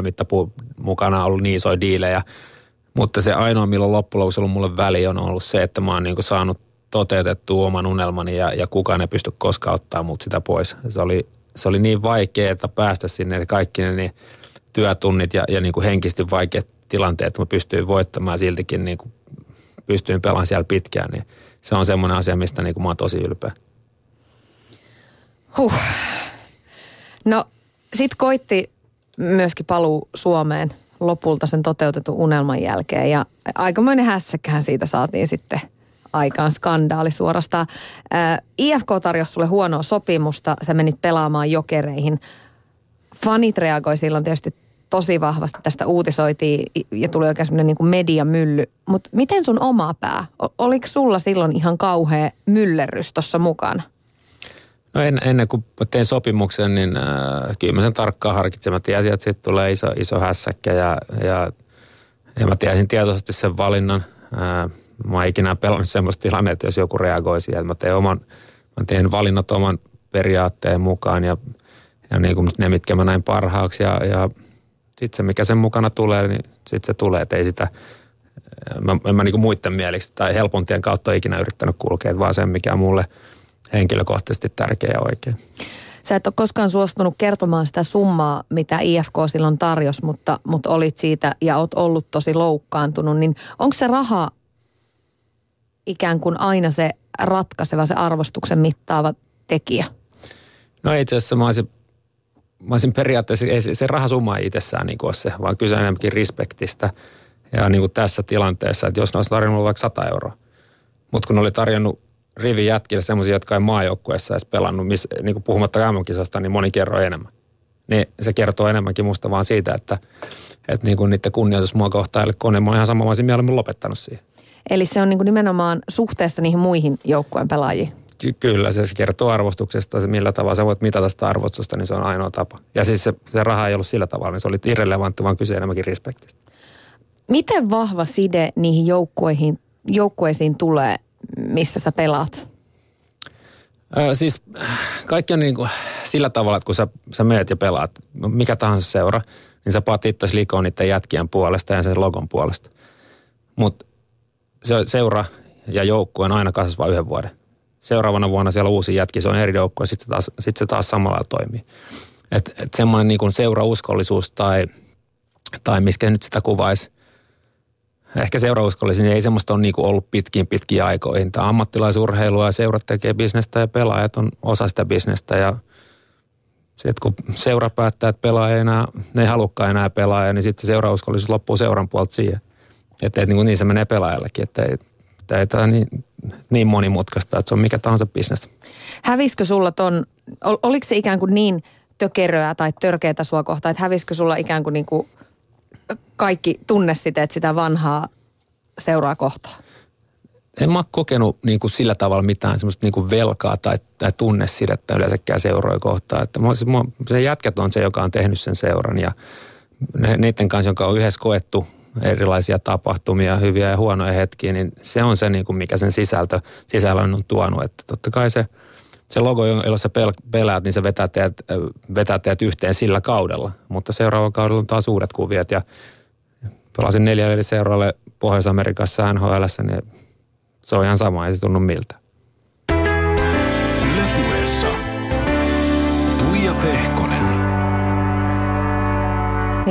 mukana ollut niin isoja diilejä, mutta se ainoa, milloin loppujen lopuksi ollut mulle väli on ollut se, että mä oon niin kuin saanut toteutettua oman unelmani ja, ja kukaan ei pysty koskaan ottaa mut sitä pois. Se oli, se oli niin vaikeaa päästä sinne kaikki ne niin työtunnit ja, ja niin kuin henkisesti vaikeat tilanteet, mä pystyin voittamaan siltikin niin kuin pystyin pelaamaan siellä pitkään, niin se on semmoinen asia, mistä niin kuin mä oon tosi ylpeä. Huh. No sit koitti myöskin paluu Suomeen lopulta sen toteutetun unelman jälkeen ja aikamoinen hässäkään siitä saatiin sitten aikaan skandaali suorastaan. Ää, IFK tarjosi sulle huonoa sopimusta, sä menit pelaamaan jokereihin. Fanit reagoi silloin tietysti tosi vahvasti, tästä uutisoitiin ja tuli oikein semmoinen niin mediamylly. Mutta miten sun oma pää? Oliko sulla silloin ihan kauhea myllerrys tuossa mukana? No en, ennen kuin tein sopimuksen, niin äh, kyllä mä sen tarkkaan harkitsin. Mä tiesin, että siitä tulee iso, iso hässäkkä ja, ja, ja mä tiesin tietoisesti sen valinnan. Äh, mä oon ikinä pelannut semmoista tilannetta, jos joku reagoi siihen. Mä teen, oman, mä teen valinnat oman periaatteen mukaan ja, ja niin kuin ne, mitkä mä näin parhaaksi. Ja, ja sitten se, mikä sen mukana tulee, niin sitten se tulee. Että ei sitä, mä, en mä niin kuin muiden mieliksi tai helpontien kautta ikinä yrittänyt kulkea, vaan sen, mikä mulle – henkilökohtaisesti tärkeä ja oikein. Sä et ole koskaan suostunut kertomaan sitä summaa, mitä IFK silloin tarjosi, mutta, mutta olit siitä ja oot ollut tosi loukkaantunut. Niin onko se raha ikään kuin aina se ratkaiseva, se arvostuksen mittaava tekijä? No itse asiassa mä olisin, mä olisin periaatteessa, ei se, se rahasumma ei itsessään niin kuin ole se, vaan kyse enemmänkin respektistä. Ja niin kuin tässä tilanteessa, että jos ne olisi tarjonnut vaikka 100 euroa, mutta kun ne oli tarjonnut rivin jätkille semmoisia, jotka ei maajoukkueessa edes pelannut, miss, niin kuin puhumatta MM-kisasta, niin moni kerroo enemmän. Niin se kertoo enemmänkin musta vaan siitä, että, että niin kuin niiden kunnioitus mua kohtaan, eli kone, mä oon ihan sama, mä mieluummin lopettanut siihen. Eli se on niin kuin nimenomaan suhteessa niihin muihin joukkueen pelaajiin? Ky- kyllä, se kertoo arvostuksesta, se millä tavalla sä voit mitata sitä arvostusta, niin se on ainoa tapa. Ja siis se, se raha ei ollut sillä tavalla, niin se oli irrelevantti, vaan kyse enemmänkin respektistä. Miten vahva side niihin joukkueihin, joukkueisiin tulee missä sä pelaat? Ö, siis kaikki on niin kuin sillä tavalla, että kun sä, sä meet ja pelaat, no mikä tahansa seura, niin sä patittaisi likoon niiden jätkien puolesta ja sen logon puolesta. Mutta se seura ja joukkue on aina kasvaa yhden vuoden. Seuraavana vuonna siellä uusi jätki, se on eri joukkue, sitten se taas, sit se taas samalla toimii. Että et semmoinen niin seurauskollisuus tai, tai miskä nyt sitä kuvaisi, ehkä seurauskollisuus, niin ei semmoista ole niin ollut pitkiin pitkiin aikoihin. Tämä ammattilaisurheilu ja seurat tekee bisnestä ja pelaajat on osa sitä bisnestä ja sitten kun seura päättää, että pelaa ei enää, ne ei halukkaan enää pelaa, niin sitten se seurauskollisuus loppuu seuran puolta siihen. Että et, niin, niin se menee pelaajallekin, että ei, ei tämä niin, niin monimutkaista, että se on mikä tahansa bisnes. Hävisikö sulla ton, ol, oliko se ikään kuin niin tökeröä tai törkeätä sua kohtaan, että hävisikö sulla ikään kuin, niin kuin kaikki tunnesiteet sitä vanhaa seuraa kohtaan? En mä ole kokenut niin kuin sillä tavalla mitään semmoista niin kuin velkaa tai, tai tunnesidettä yleensäkään seuroja kohtaan. Että mä, mä, se jätkät on se, joka on tehnyt sen seuran ja ne, niiden kanssa, jonka on yhdessä koettu erilaisia tapahtumia, hyviä ja huonoja hetkiä, niin se on se, niin kuin mikä sen sisältö, sisällön on tuonut. Että totta kai se, se logo, jolla sä pel, pelaat, niin se vetää teet, vetää teet yhteen sillä kaudella. Mutta seuraavalla kaudella on taas uudet kuviot ja pelasin neljälle seuraavalle Pohjois-Amerikassa NHL, niin se on ihan sama, ei se tunnu miltä. Pehkonen.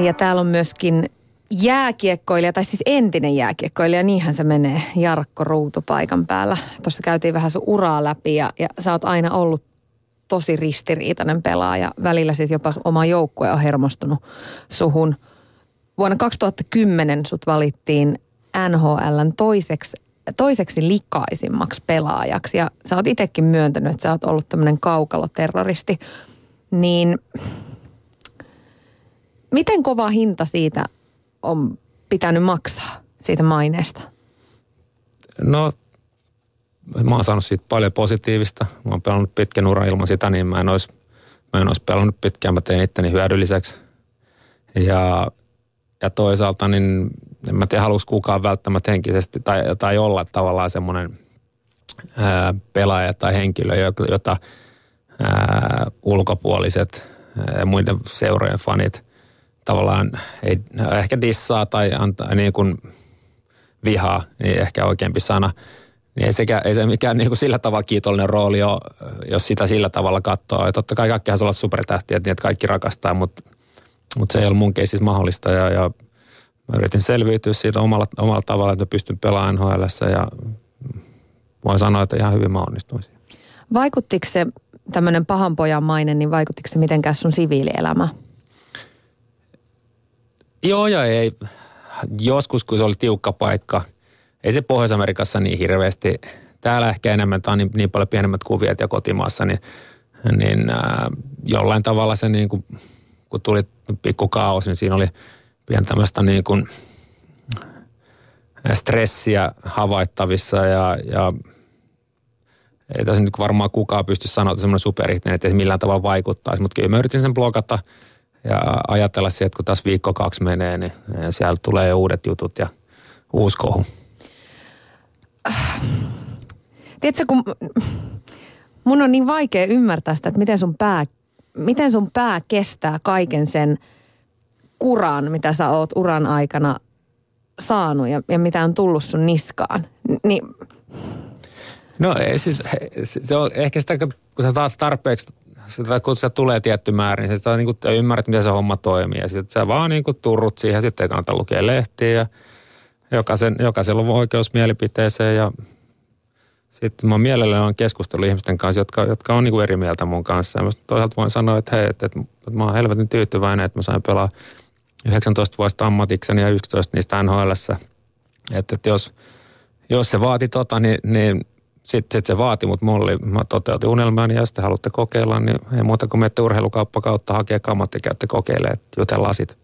Ja täällä on myöskin jääkiekkoilija, tai siis entinen jääkiekkoilija, niinhän se menee, Jarkko Ruutu paikan päällä. Tuossa käytiin vähän sun uraa läpi ja, ja sä oot aina ollut tosi ristiriitainen pelaaja. Välillä siis jopa oma joukkue on hermostunut suhun. Vuonna 2010 sut valittiin NHLn toiseksi, toiseksi likaisimmaksi pelaajaksi. Ja sä oot itsekin myöntänyt, että sä oot ollut tämmöinen kaukaloterroristi. Niin miten kova hinta siitä on pitänyt maksaa siitä maineesta? No, mä oon saanut siitä paljon positiivista. Mä oon pelannut pitkän uran ilman sitä, niin mä en olisi, mä en olisi pelannut pitkään. Mä tein itteni hyödylliseksi. Ja, ja toisaalta niin en mä tiedä, halusi kukaan välttämättä henkisesti tai, tai olla tavallaan semmoinen ää, pelaaja tai henkilö, jota ää, ulkopuoliset ja muiden seurojen fanit tavallaan ei ehkä dissaa tai antaa niin kuin vihaa, niin ehkä oikeampi sana. Niin ei, sekä, ei se mikään niin kuin sillä tavalla kiitollinen rooli ole, jos sitä sillä tavalla katsoo. Ja totta kai kaikki olla supertähtiä, niin että kaikki rakastaa, mutta, mutta se ei ollut mun keisissä mahdollista. Ja, ja mä yritin selviytyä siitä omalla, omalla tavalla, että pystyn pelaamaan nhl ja voin sanoa, että ihan hyvin mä onnistuin Vaikuttiko se tämmöinen pahan pojan maine, niin vaikuttiko se mitenkään sun siviilielämään? Joo ja ei. Joskus, kun se oli tiukka paikka, ei se Pohjois-Amerikassa niin hirveästi. Täällä ehkä enemmän, tämä on niin, niin paljon pienemmät kuviot ja kotimaassa, niin, niin äh, jollain tavalla se niin kuin, kun tuli pikku kaos, niin siinä oli pian tämmöistä niin kuin stressiä havaittavissa ja, ja ei tässä nyt varmaan kukaan pysty sanoa, että semmoinen superihminen, että se millään tavalla vaikuttaisi, mutta kyllä mä yritin sen blogata – ja ajatella sieltä, että kun tässä viikko kaksi menee, niin siellä tulee uudet jutut ja uusi kohu. Tiedätkö, kun mun on niin vaikea ymmärtää sitä, että miten sun pää, miten sun pää kestää kaiken sen kuran, mitä sä oot uran aikana saanut ja, ja mitä on tullut sun niskaan. Niin, No ei siis, se on ehkä sitä, kun sä taas tarpeeksi sitä, kun se tulee tietty määrä, niin sä niin ymmärrät, miten se homma toimii. Ja sitten sä vaan niin kuin turrut siihen, sitten ei kannata lukea lehtiä ja jokaisen, jokaisella on oikeus mielipiteeseen ja sitten mä mielelläni on keskustellut ihmisten kanssa, jotka, jotka on niin kuin eri mieltä mun kanssa. Ja toisaalta voin sanoa, että hei, että, että, että mä oon helvetin tyytyväinen, että mä sain pelaa 19 vuotta ammatikseni ja 11 niistä nhl Että, että jos, jos se vaati tota, niin, niin sitten sit se vaati, mutta mulla mä toteutin unelmaani ja sitten haluatte kokeilla, niin ei muuta kuin menette urheilukauppa kautta hakea kammat ja käytte kokeilemaan, jutellaan sit.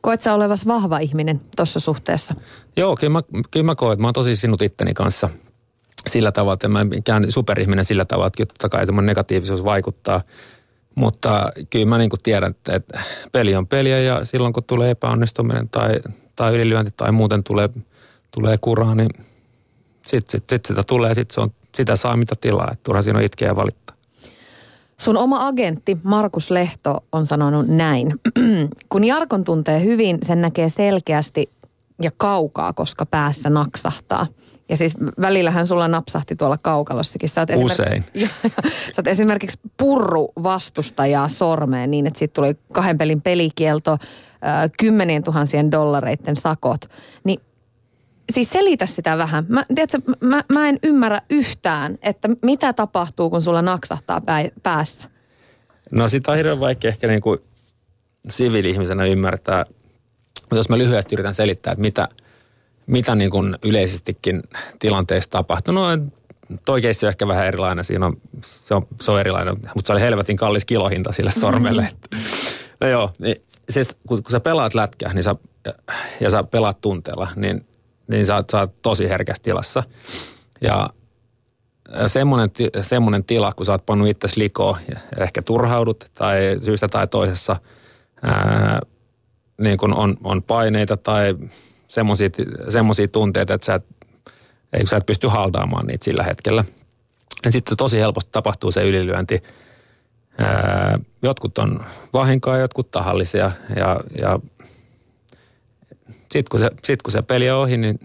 Koet sä olevas vahva ihminen tuossa suhteessa? Joo, kyllä mä, kyllä mä koen, että mä oon tosi sinut itteni kanssa sillä tavalla, että mä en mikään superihminen sillä tavalla, että totta kai negatiivisuus vaikuttaa. Mutta kyllä mä niin kuin tiedän, että, että peli on peliä ja silloin kun tulee epäonnistuminen tai, tai ylilyönti tai muuten tulee, tulee kuraa, niin sitten sit, sit sitä tulee, sit se on, sitä saa mitä tilaa, että turha siinä on itkeä ja valittaa. Sun oma agentti Markus Lehto on sanonut näin. (clears throat) Kun Jarkon tuntee hyvin, sen näkee selkeästi ja kaukaa, koska päässä naksahtaa. Ja siis välillähän sulla napsahti tuolla kaukalossakin. Sä Usein. (laughs) sä oot esimerkiksi purru vastustajaa sormeen niin, että siitä tuli kahden pelin pelikielto, kymmenien tuhansien dollareiden sakot. Niin siis selitä sitä vähän. Mä, tiedätkö, mä, mä en ymmärrä yhtään, että mitä tapahtuu, kun sulla naksahtaa pää, päässä. No sitä on hirveän vaikea ehkä niin kuin siviili-ihmisenä ymmärtää. Mutta jos mä lyhyesti yritän selittää, että mitä, mitä niin kuin yleisestikin tilanteessa tapahtuu. No toi keissi on ehkä vähän erilainen. Siinä on, se, on, se on erilainen, mutta se oli helvetin kallis kilohinta sille sormelle. no joo, niin, siis kun, kun sä pelaat lätkää niin sä, ja sä pelaat tunteella, niin niin sä oot, sä oot tosi herkässä tilassa. Ja semmoinen, semmoinen tila, kun sä oot pannut itse likoon ja ehkä turhaudut tai syystä tai toisessa ää, niin kun on, on paineita tai semmoisia tunteita, että sä et, ei, sä et pysty haldaamaan niitä sillä hetkellä. Ja sitten tosi helposti tapahtuu se ylilyönti. Ää, jotkut on vahinkoa, jotkut tahallisia ja, ja sitten kun, se, sit kun se peli on ohi, niin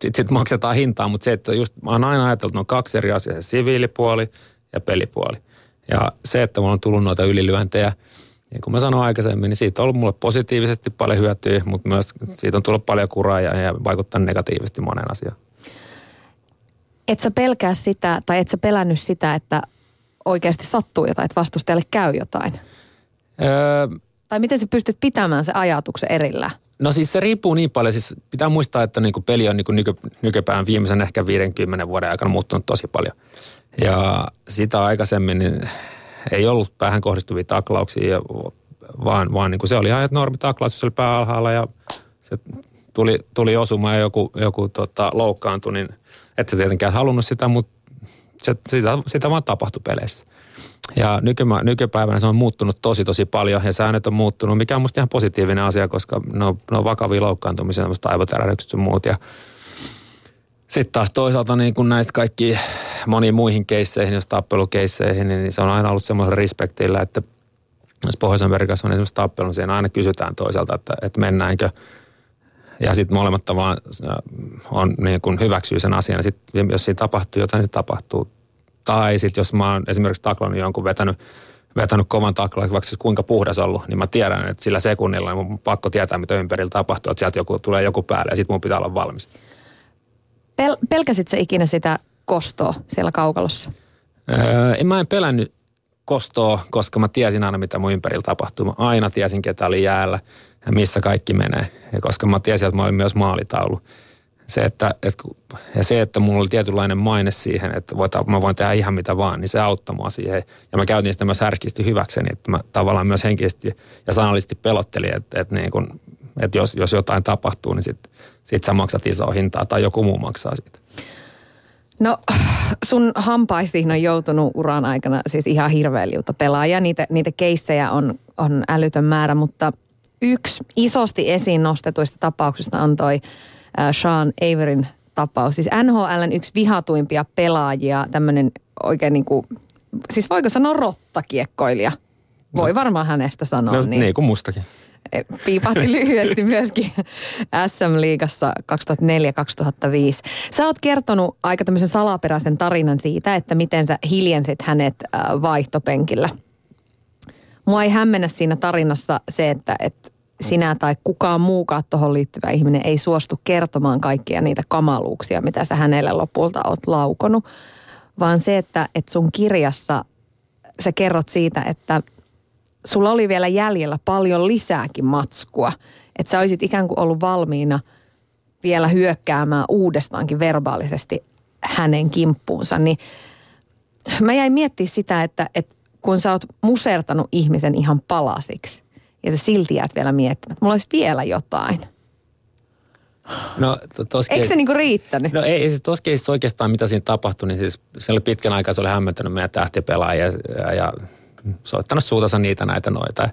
sitten sit maksetaan hintaa, mutta se, että just mä oon aina ajatellut, että on kaksi eri asiaa, se siviilipuoli ja pelipuoli. Ja se, että mulla on tullut noita ylilyöntejä, niin kuin mä sanoin aikaisemmin, niin siitä on ollut mulle positiivisesti paljon hyötyä, mutta myös siitä on tullut paljon kuraa ja, ja vaikuttaa negatiivisesti monen asiaan. Et sä pelkää sitä, tai et sä pelännyt sitä, että oikeasti sattuu jotain, että vastustajalle käy jotain? Öö, tai miten sä pystyt pitämään se ajatuksen erillä? No siis se riippuu niin paljon. Siis pitää muistaa, että niin kuin peli on niin kuin nyky, nykypäivän viimeisen ehkä 50 vuoden aikana muuttunut tosi paljon. Ja sitä aikaisemmin niin ei ollut päähän kohdistuvia taklauksia, vaan, vaan niin kuin se oli ihan normi taklaus, jos oli pää alhaalla ja se tuli, tuli osuma ja joku, joku tota, loukkaantui, niin et sä tietenkään halunnut sitä, mutta se, sitä, sitä vaan tapahtui peleissä. Ja nykymä, nykypäivänä se on muuttunut tosi tosi paljon ja säännöt on muuttunut, mikä on musta ihan positiivinen asia, koska ne on, ne on vakavia loukkaantumisia, semmoista aivotärähdykset ja muut. Ja sitten taas toisaalta niin kun näistä kaikki moniin muihin keisseihin, jos tappelukeisseihin, niin se on aina ollut semmoisella respektillä, että jos Pohjois-Amerikassa on esimerkiksi tappelu, niin siinä aina kysytään toisaalta, että, että mennäänkö. Ja sitten molemmat tavallaan äh, on niin kuin hyväksyy sen asian. Sitten jos siinä tapahtuu jotain, niin se tapahtuu tai sitten jos mä oon esimerkiksi taklannut jonkun vetänyt, vetänyt kovan taklauksen, vaikka siis kuinka puhdas ollut, niin mä tiedän, että sillä sekunnilla niin mun on pakko tietää, mitä ympärillä tapahtuu, että sieltä joku, tulee joku päälle ja sitten mun pitää olla valmis. Pel- pelkäsit se ikinä sitä kostoa siellä kaukalossa? Öö, en mä en pelännyt kostoa, koska mä tiesin aina, mitä mun ympärillä tapahtuu. Mä aina tiesin, ketä oli jäällä ja missä kaikki menee. Ja koska mä tiesin, että mä olin myös maalitaulu se, että, että, ja se, että mulla oli tietynlainen maine siihen, että voita, mä voin tehdä ihan mitä vaan, niin se auttoi mua siihen. Ja mä käytin sitä myös härkisti hyväkseni, että mä tavallaan myös henkisesti ja sanallisesti pelottelin, että, että, niin kun, että jos, jos jotain tapahtuu, niin sit, sit sä maksat isoa hintaa tai joku muu maksaa siitä. No sun hampaisiin on joutunut uran aikana siis ihan hirveä liuta pelaajia. Niitä, niitä keissejä on, on älytön määrä, mutta yksi isosti esiin nostetuista tapauksista on toi äh, Sean Averin tapaus. Siis NHLn yksi vihatuimpia pelaajia, tämmöinen oikein niin kuin, siis voiko sanoa rottakiekkoilija? Voi no. varmaan hänestä sanoa. No, niin. niin kuin mustakin. E, piipahti (laughs) lyhyesti myöskin SM-liigassa 2004-2005. Sä oot kertonut aika tämmöisen salaperäisen tarinan siitä, että miten sä hiljensit hänet äh, vaihtopenkillä. Mua ei hämmennä siinä tarinassa se, että, että sinä tai kukaan muukaan tuohon liittyvä ihminen ei suostu kertomaan kaikkia niitä kamaluuksia, mitä sä hänelle lopulta oot laukonut, vaan se, että, että sun kirjassa sä kerrot siitä, että sulla oli vielä jäljellä paljon lisääkin matskua, että sä olisit ikään kuin ollut valmiina vielä hyökkäämään uudestaankin verbaalisesti hänen kimppuunsa, niin mä jäin miettimään sitä, että, että kun sä oot musertanut ihmisen ihan palasiksi, ja sä silti jäät vielä miettimään, että mulla olisi vielä jotain. No, tos Eikö se niinku riittänyt? No ei, siis tuossa keisissä oikeastaan mitä siinä tapahtui, niin siis se oli pitkän aikaa se oli hämmentänyt meidän tähtipelaajia ja, ja soittanut suutansa niitä näitä noita.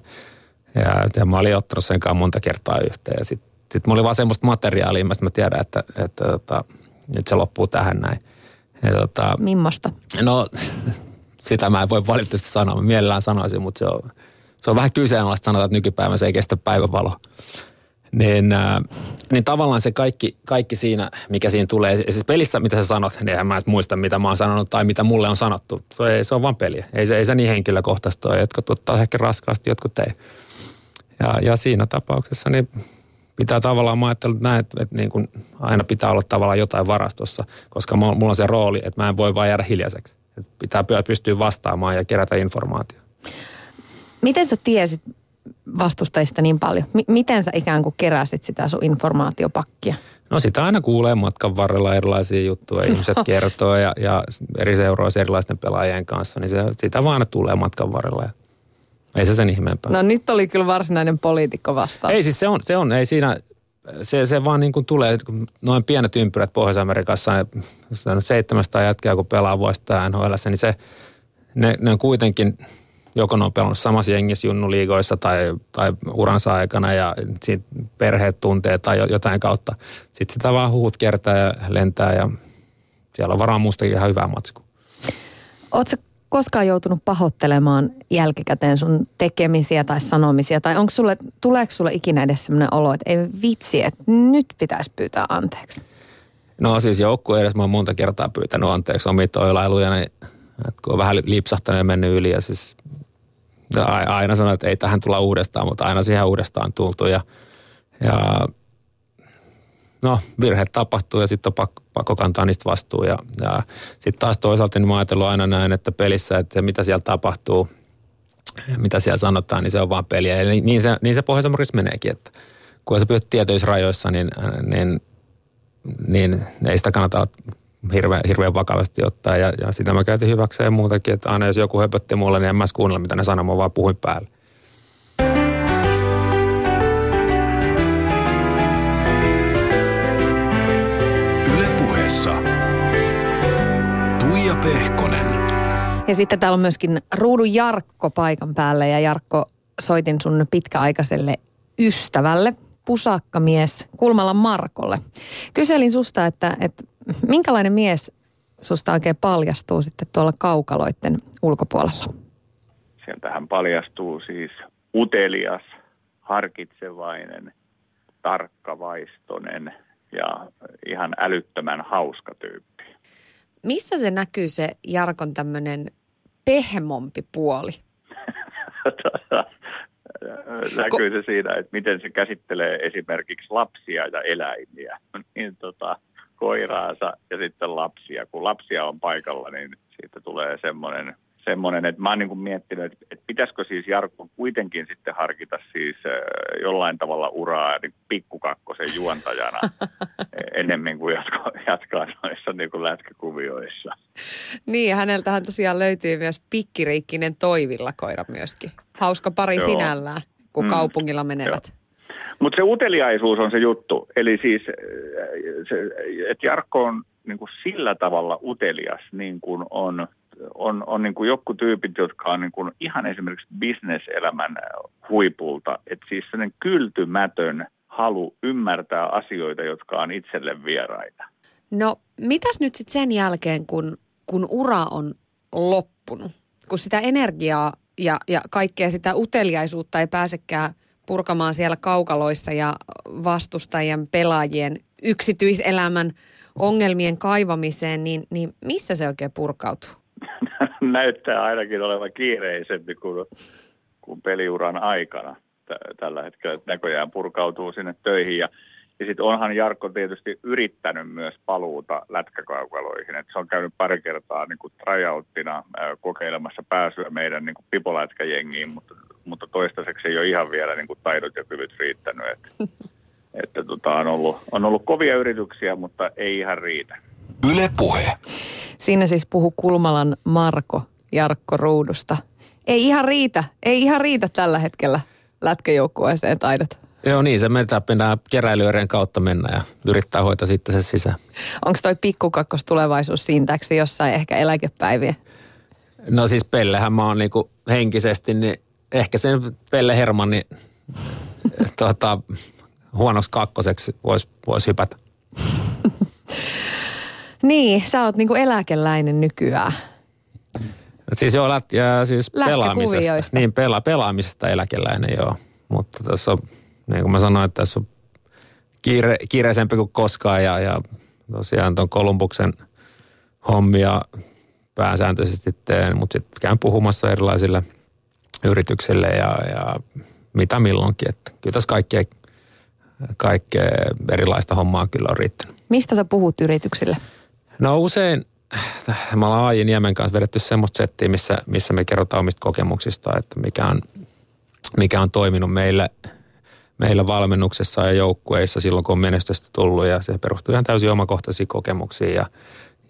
Ja, ja mä olin ottanut sen kanssa monta kertaa yhteen. Ja sitten sit mulla oli vaan semmoista materiaalia, mistä mä tiedän, että, että, että, tota, että se loppuu tähän näin. Ja, tota, Mimmosta? No (laughs) sitä mä en voi valitettavasti sanoa. Mä mielellään sanoisin, mutta se on, se on vähän kyseenalaista sanoa, että nykypäivänä se ei kestä päivävalo. Niin, äh, niin tavallaan se kaikki, kaikki siinä, mikä siinä tulee, siis pelissä, mitä sä sanot, niin en mä et muista, mitä mä oon sanonut tai mitä mulle on sanottu. Se, ei, se on vaan peliä. Ei se, ei se niin henkilökohtaista ole. Jotkut ottaa ehkä raskaasti, jotkut ei. Ja, ja siinä tapauksessa niin pitää tavallaan, mä ajattelin näin, että, että niin kuin aina pitää olla tavallaan jotain varastossa, koska mulla on se rooli, että mä en voi vaan jäädä hiljaiseksi. Että pitää pystyä vastaamaan ja kerätä informaatiota. Miten sä tiesit vastustajista niin paljon? M- miten sä ikään kuin keräsit sitä sun informaatiopakkia? No sitä aina kuulee matkan varrella erilaisia juttuja, (laughs) ihmiset kertoo ja, ja eri seuroissa erilaisten pelaajien kanssa, niin se, sitä vaan aina tulee matkan varrella. Ei se sen ihmeempää. No nyt oli kyllä varsinainen poliitikko vastaan. Ei siis se on, se on ei siinä, se, se vaan niin kuin tulee, noin pienet ympyrät Pohjois-Amerikassa, ne, 700 jätkää kun pelaa vuosittain NHL, niin se, ne, ne on kuitenkin joko ne on pelannut samassa jengissä junnuliigoissa tai, tai uransa aikana ja siitä perheet tuntee tai jotain kautta. Sitten sitä vaan huut kertaa ja lentää ja siellä on varmaan mustakin ihan hyvää matskua. Oletko koskaan joutunut pahoittelemaan jälkikäteen sun tekemisiä tai sanomisia? Tai onko sulle, tuleeko sulle ikinä edes sellainen olo, että ei vitsi, että nyt pitäisi pyytää anteeksi? No siis joukku edes mä oon monta kertaa pyytänyt anteeksi omia toilailuja, niin että kun on vähän lipsahtanut ja mennyt yli ja siis aina sanoin, että ei tähän tulla uudestaan, mutta aina siihen uudestaan tultu ja, ja no virheet tapahtuu ja sitten on pakko, pakko kantaa niistä vastuu. Ja, ja sitten taas toisaalta niin mä ajatellut aina näin, että pelissä, että se mitä siellä tapahtuu, mitä siellä sanotaan, niin se on vaan peliä. Eli niin se, niin se pohjois meneekin, että kun sä pyöt tietyissä rajoissa, niin, niin, niin ei sitä kannata hirveän, hirveän vakavasti ottaa. Ja, ja sitä mä käytin hyväkseen muutakin, että aina jos joku höpötti mulle, niin en mä kuunnella, mitä ne sanoo, mä vaan puhuin päälle. Ylepuheessa Tuija Pehkonen. Ja sitten täällä on myöskin Ruudun Jarkko paikan päällä ja Jarkko soitin sun pitkäaikaiselle ystävälle, pusakkamies Kulmalla Markolle. Kyselin susta, että, että minkälainen mies susta oikein paljastuu sitten tuolla kaukaloiden ulkopuolella? Sieltähän paljastuu siis utelias, harkitsevainen, tarkkavaistonen ja ihan älyttömän hauska tyyppi. Missä se näkyy se Jarkon tämmöinen pehmompi puoli? (laughs) näkyy se siinä, että miten se käsittelee esimerkiksi lapsia ja eläimiä. niin tota, koiraansa ja sitten lapsia. Kun lapsia on paikalla, niin siitä tulee semmoinen, semmoinen että mä oon niin kuin miettinyt, että, että pitäisikö siis Jarkko kuitenkin sitten harkita siis jollain tavalla uraa niin pikkukakkosen juontajana (laughs) enemmän kuin jatkaa, jatkaa noissa niin kuin lätkäkuvioissa. Niin, häneltähän tosiaan löytyy myös pikkiriikkinen toivillakoira myöskin. Hauska pari Joo. sinällään, kun mm. kaupungilla menevät. Joo. Mutta se uteliaisuus on se juttu. Eli siis, että Jarkko on niin kuin sillä tavalla utelias, niin kuin on, on, on niin kuin joku tyypit, jotka on niin kuin ihan esimerkiksi bisneselämän huipulta. Että siis sellainen kyltymätön halu ymmärtää asioita, jotka on itselle vieraita. No, mitäs nyt sitten sen jälkeen, kun, kun ura on loppunut? Kun sitä energiaa ja, ja kaikkea sitä uteliaisuutta ei pääsekään purkamaan siellä kaukaloissa ja vastustajien pelaajien yksityiselämän ongelmien kaivamiseen, niin, niin missä se oikein purkautuu? (laughs) Näyttää ainakin olevan kiireisempi kuin, kuin peliuran aikana tällä hetkellä. Näköjään purkautuu sinne töihin ja ja sitten onhan Jarkko tietysti yrittänyt myös paluuta lätkäkaukaloihin. Et se on käynyt pari kertaa niin kuin tryouttina kokeilemassa pääsyä meidän niin kuin pipolätkäjengiin, mutta, mutta toistaiseksi ei ole ihan vielä niin kuin taidot ja kyvyt riittänyt. Et, (laughs) että tota, on, ollut, on ollut kovia yrityksiä, mutta ei ihan riitä. Yle Puhe. Siinä siis puhu Kulmalan Marko Jarkko Ruudusta. Ei ihan riitä, ei ihan riitä tällä hetkellä lätkäjoukkueeseen taidot. Joo niin, se meitä pitää keräilyöiden kautta mennä ja yrittää hoitaa sitten se sisään. Onko toi pikkukakkos tulevaisuus siintäksi jossain ehkä eläkepäiviä? No siis Pellehän mä oon niinku henkisesti, niin ehkä sen Pelle Herman, niin (laughs) tuota, huonoksi kakkoseksi voisi vois hypätä. (laughs) niin, sä oot niinku eläkeläinen nykyään. Siis joo, lät, ja siis pelaamisesta. Niin, pela, pelaamisesta eläkeläinen joo. Mutta tässä on, niin kuin mä sanoin, että tässä on kiire, kiireisempi kuin koskaan ja, ja tosiaan tuon Kolumbuksen hommia pääsääntöisesti teen, mutta sitten käyn puhumassa erilaisille yrityksille ja, ja mitä milloinkin. Että kyllä tässä kaikkea, kaikkea erilaista hommaa kyllä on riittänyt. Mistä sä puhut yrityksille? No usein, me ollaan Aajin Niemen kanssa vedetty semmoista settiä, missä, missä me kerrotaan omista kokemuksista, että mikä on, mikä on toiminut meille, meillä valmennuksessa ja joukkueissa silloin, kun on menestystä tullut ja se perustuu ihan täysin omakohtaisiin kokemuksiin ja,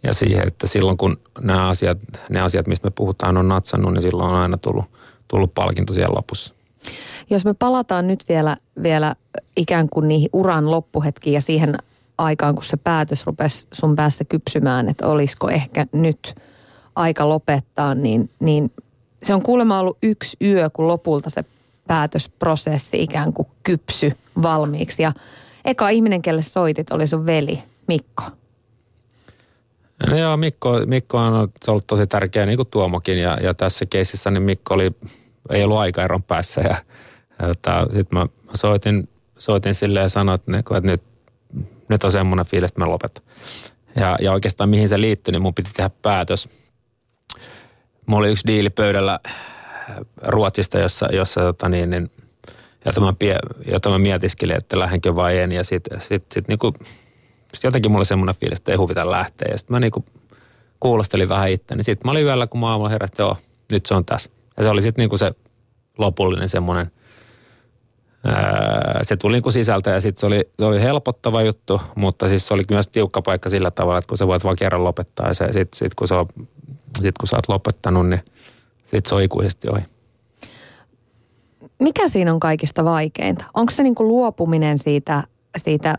ja siihen, että silloin kun nämä asiat, ne asiat, mistä me puhutaan, on natsannut, niin silloin on aina tullut, tullut palkinto siellä lopussa. Jos me palataan nyt vielä, vielä ikään kuin niihin uran loppuhetkiin ja siihen aikaan, kun se päätös rupesi sun päässä kypsymään, että olisiko ehkä nyt aika lopettaa, niin, niin se on kuulemma ollut yksi yö, kun lopulta se päätösprosessi ikään kuin kypsy valmiiksi. Ja eka ihminen, kelle soitit, oli sun veli, Mikko. No joo, Mikko, Mikko on ollut tosi tärkeä, niin kuin Tuomokin, ja, ja tässä keisissä niin Mikko oli, ei ollut aikaeron päässä, ja, ja sitten mä, soitin, soitin silleen ja sanoin, että, että nyt, nyt on semmoinen fiilis, että mä lopetan. Ja, ja oikeastaan mihin se liittyi, niin mun piti tehdä päätös. Mulla oli yksi diili pöydällä Ruotsista, jossa, jossa tota niin, niin, jota, mä, pie, jota mä mietiskelin, että lähdenkö vai en. Ja sitten sit, sit, niinku, sit jotenkin mulla oli semmoinen fiilis, että ei huvita lähteä. Ja sitten mä niinku kuulostelin vähän itseäni. Sitten mä olin yöllä, kun mä aamulla heräsin, joo, nyt se on tässä. Ja se oli sitten niinku se lopullinen semmoinen, se tuli niinku sisältä ja sitten se oli, se oli helpottava juttu, mutta siis se oli myös tiukka paikka sillä tavalla, että kun sä voit vaan kerran lopettaa ja sitten sit kun, sit kun sä oot lopettanut, niin sitten se on ikuisesti ohi. Mikä siinä on kaikista vaikeinta? Onko se niin kuin luopuminen siitä, siitä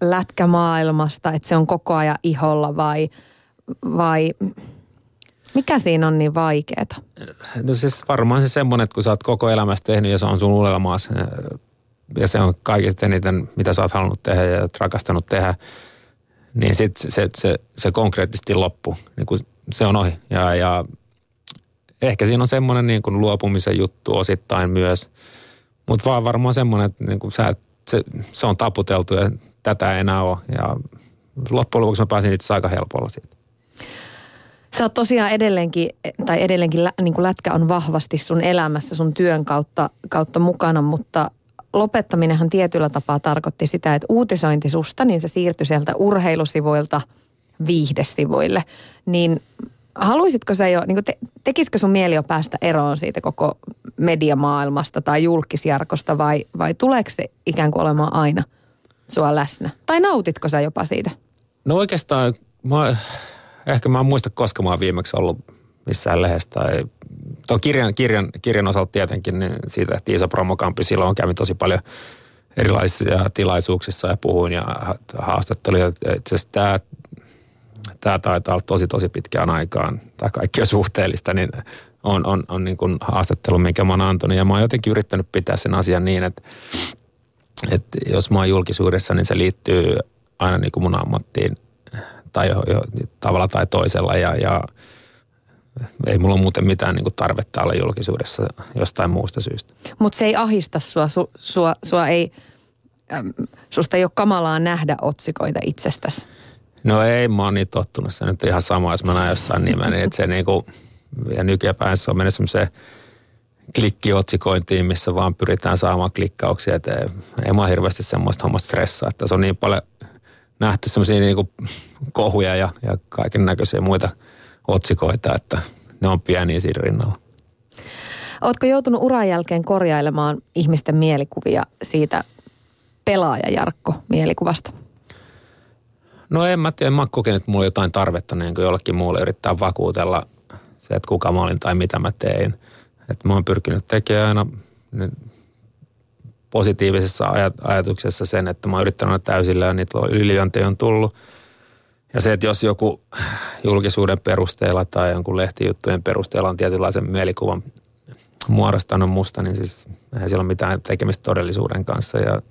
lätkämaailmasta, että se on koko ajan iholla vai, vai mikä siinä on niin vaikeaa? No siis varmaan se semmoinen, että kun sä oot koko elämästä tehnyt ja se on sun unelmaas ja se on kaikista eniten, mitä sä oot halunnut tehdä ja rakastanut tehdä, niin sitten se, se, se, se konkreettisesti loppu. Niin kun se on ohi. Ja, ja ehkä siinä on semmoinen niin kuin luopumisen juttu osittain myös, mutta vaan varmaan semmoinen, että niin kuin sä, se, se on taputeltu ja tätä ei enää ole. Ja loppujen lopuksi mä pääsin itse aika helpolla siitä. Sä oot tosiaan edelleenkin, tai edelleenkin lä, niin kuin lätkä on vahvasti sun elämässä sun työn kautta, kautta mukana, mutta lopettaminenhan tietyllä tapaa tarkoitti sitä, että uutisointi susta, niin se siirtyi sieltä urheilusivuilta viihdesivuille. Niin haluaisitko sä jo, niin kuin te, tekisikö sun mieli jo päästä eroon siitä koko mediamaailmasta tai julkisjarkosta vai, vai tuleeko se ikään kuin olemaan aina sua läsnä? Tai nautitko sä jopa siitä? No oikeastaan, mä, ehkä mä en muista koska mä oon viimeksi ollut missään lehdessä tai tuon kirjan, kirjan, kirjan osalta tietenkin, niin siitä tehtiin iso promokampi. Silloin kävin tosi paljon erilaisissa tilaisuuksissa ja puhuin ja haastatteluja. Itse tämä tämä taitaa olla tosi tosi pitkään aikaan, tämä kaikki on suhteellista, niin on, on, on niin kuin haastattelu, minkä mä oon antanut. Ja mä oon jotenkin yrittänyt pitää sen asian niin, että, että jos mä oon julkisuudessa, niin se liittyy aina niin kuin mun ammattiin tai jo, jo, tavalla tai toisella. Ja, ja ei mulla ole muuten mitään niin kuin tarvetta olla julkisuudessa jostain muusta syystä. Mutta se ei ahista sua, su, sua, sua ei, äm, susta ei ole kamalaa nähdä otsikoita itsestäsi. No ei, mä oon niin tottunut. Se nyt ihan sama, jos mä näen jossain nimen, niin että se niinku, ja nykyään se on mennyt semmoiseen klikkiotsikointiin, missä vaan pyritään saamaan klikkauksia. Että ei, ei mä hirveästi semmoista hommasta stressaa, että se on niin paljon nähty semmoisia niinku kohuja ja, ja kaiken näköisiä muita otsikoita, että ne on pieniä siinä rinnalla. Oletko joutunut uran jälkeen korjailemaan ihmisten mielikuvia siitä pelaaja Jarkko mielikuvasta? No en mä tiedä, mä kokenut, että mulla on jotain tarvetta niin kuin jollekin muulle yrittää vakuutella se, että kuka mä olin tai mitä mä tein. Että mä oon pyrkinyt tekemään aina positiivisessa ajatuksessa sen, että mä oon yrittänyt olla täysillä ja niitä ylilyöntejä on tullut. Ja se, että jos joku julkisuuden perusteella tai jonkun lehtijuttujen perusteella on tietynlaisen mielikuvan muodostanut musta, niin siis eihän siellä ole mitään tekemistä todellisuuden kanssa. Ja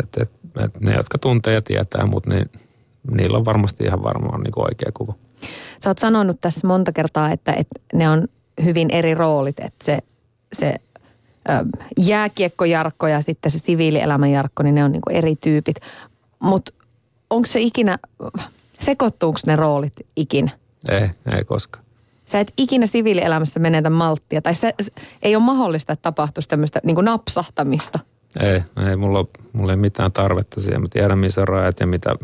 et, et, et ne, jotka tuntee ja tietää, mutta niin, niillä on varmasti ihan varmaan niin oikea kuva. Sä oot sanonut tässä monta kertaa, että, että ne on hyvin eri roolit, että se, se jääkiekkojarkko ja sitten se siviilielämän jarkko, niin ne on niinku eri tyypit. Mutta onko se ikinä, sekoittuuko ne roolit ikinä? Ei, ei koskaan. Sä et ikinä siviilielämässä menetä malttia, tai se, se ei ole mahdollista, että tapahtuisi tämmöistä niin napsahtamista. Ei, ei mulla, mulla ei mitään tarvetta siihen. Mä tiedän, missä on rajat ja mitä,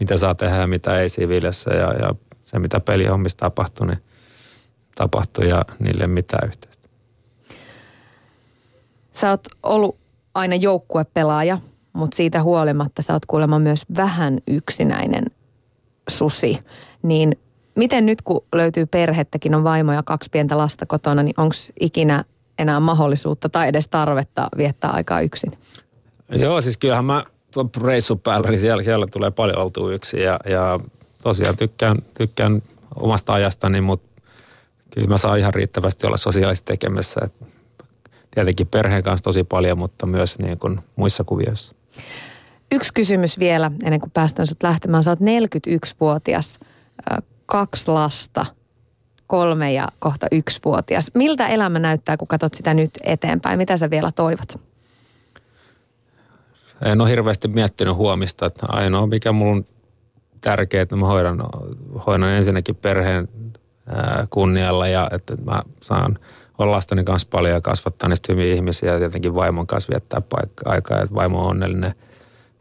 mitä saa tehdä ja mitä ei siviilissä. Ja, ja se, mitä pelihommissa tapahtuu, niin tapahtuu ja niille ei mitään yhteistä. Sä oot ollut aina joukkuepelaaja, mutta siitä huolimatta sä oot kuulemma myös vähän yksinäinen susi. Niin miten nyt, kun löytyy perhettäkin, on vaimo ja kaksi pientä lasta kotona, niin onko ikinä enää mahdollisuutta tai edes tarvetta viettää aikaa yksin? Joo, siis kyllähän mä tuon reissun päällä, niin siellä, siellä tulee paljon oltu yksin ja, ja tosiaan tykkään, tykkään omasta ajastani, mutta kyllä mä saan ihan riittävästi olla sosiaalisesti tekemässä. Et tietenkin perheen kanssa tosi paljon, mutta myös niin kuin muissa kuvioissa. Yksi kysymys vielä ennen kuin päästään sut lähtemään. Sä oot 41-vuotias, kaksi lasta, kolme ja kohta yksivuotias. Miltä elämä näyttää, kun katsot sitä nyt eteenpäin? Mitä sä vielä toivot? En ole hirveästi miettinyt huomista, että ainoa mikä mulla on tärkeää, että mä hoidan, hoidan ensinnäkin perheen kunnialla ja että mä saan olla lasteni kanssa paljon ja kasvattaa niistä hyviä ihmisiä ja tietenkin vaimon kanssa viettää paikka, aikaa, että vaimo on onnellinen.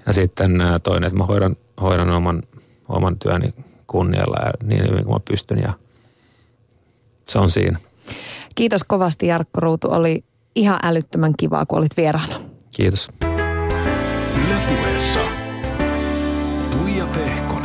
Ja sitten toinen, että mä hoidan, hoidan oman, oman työni kunnialla ja niin hyvin kuin mä pystyn ja se on siinä. Kiitos kovasti Jarkko Ruutu. Oli ihan älyttömän kivaa, kun olit vieraana. Kiitos. Yle puheessa. Tuija Pehko.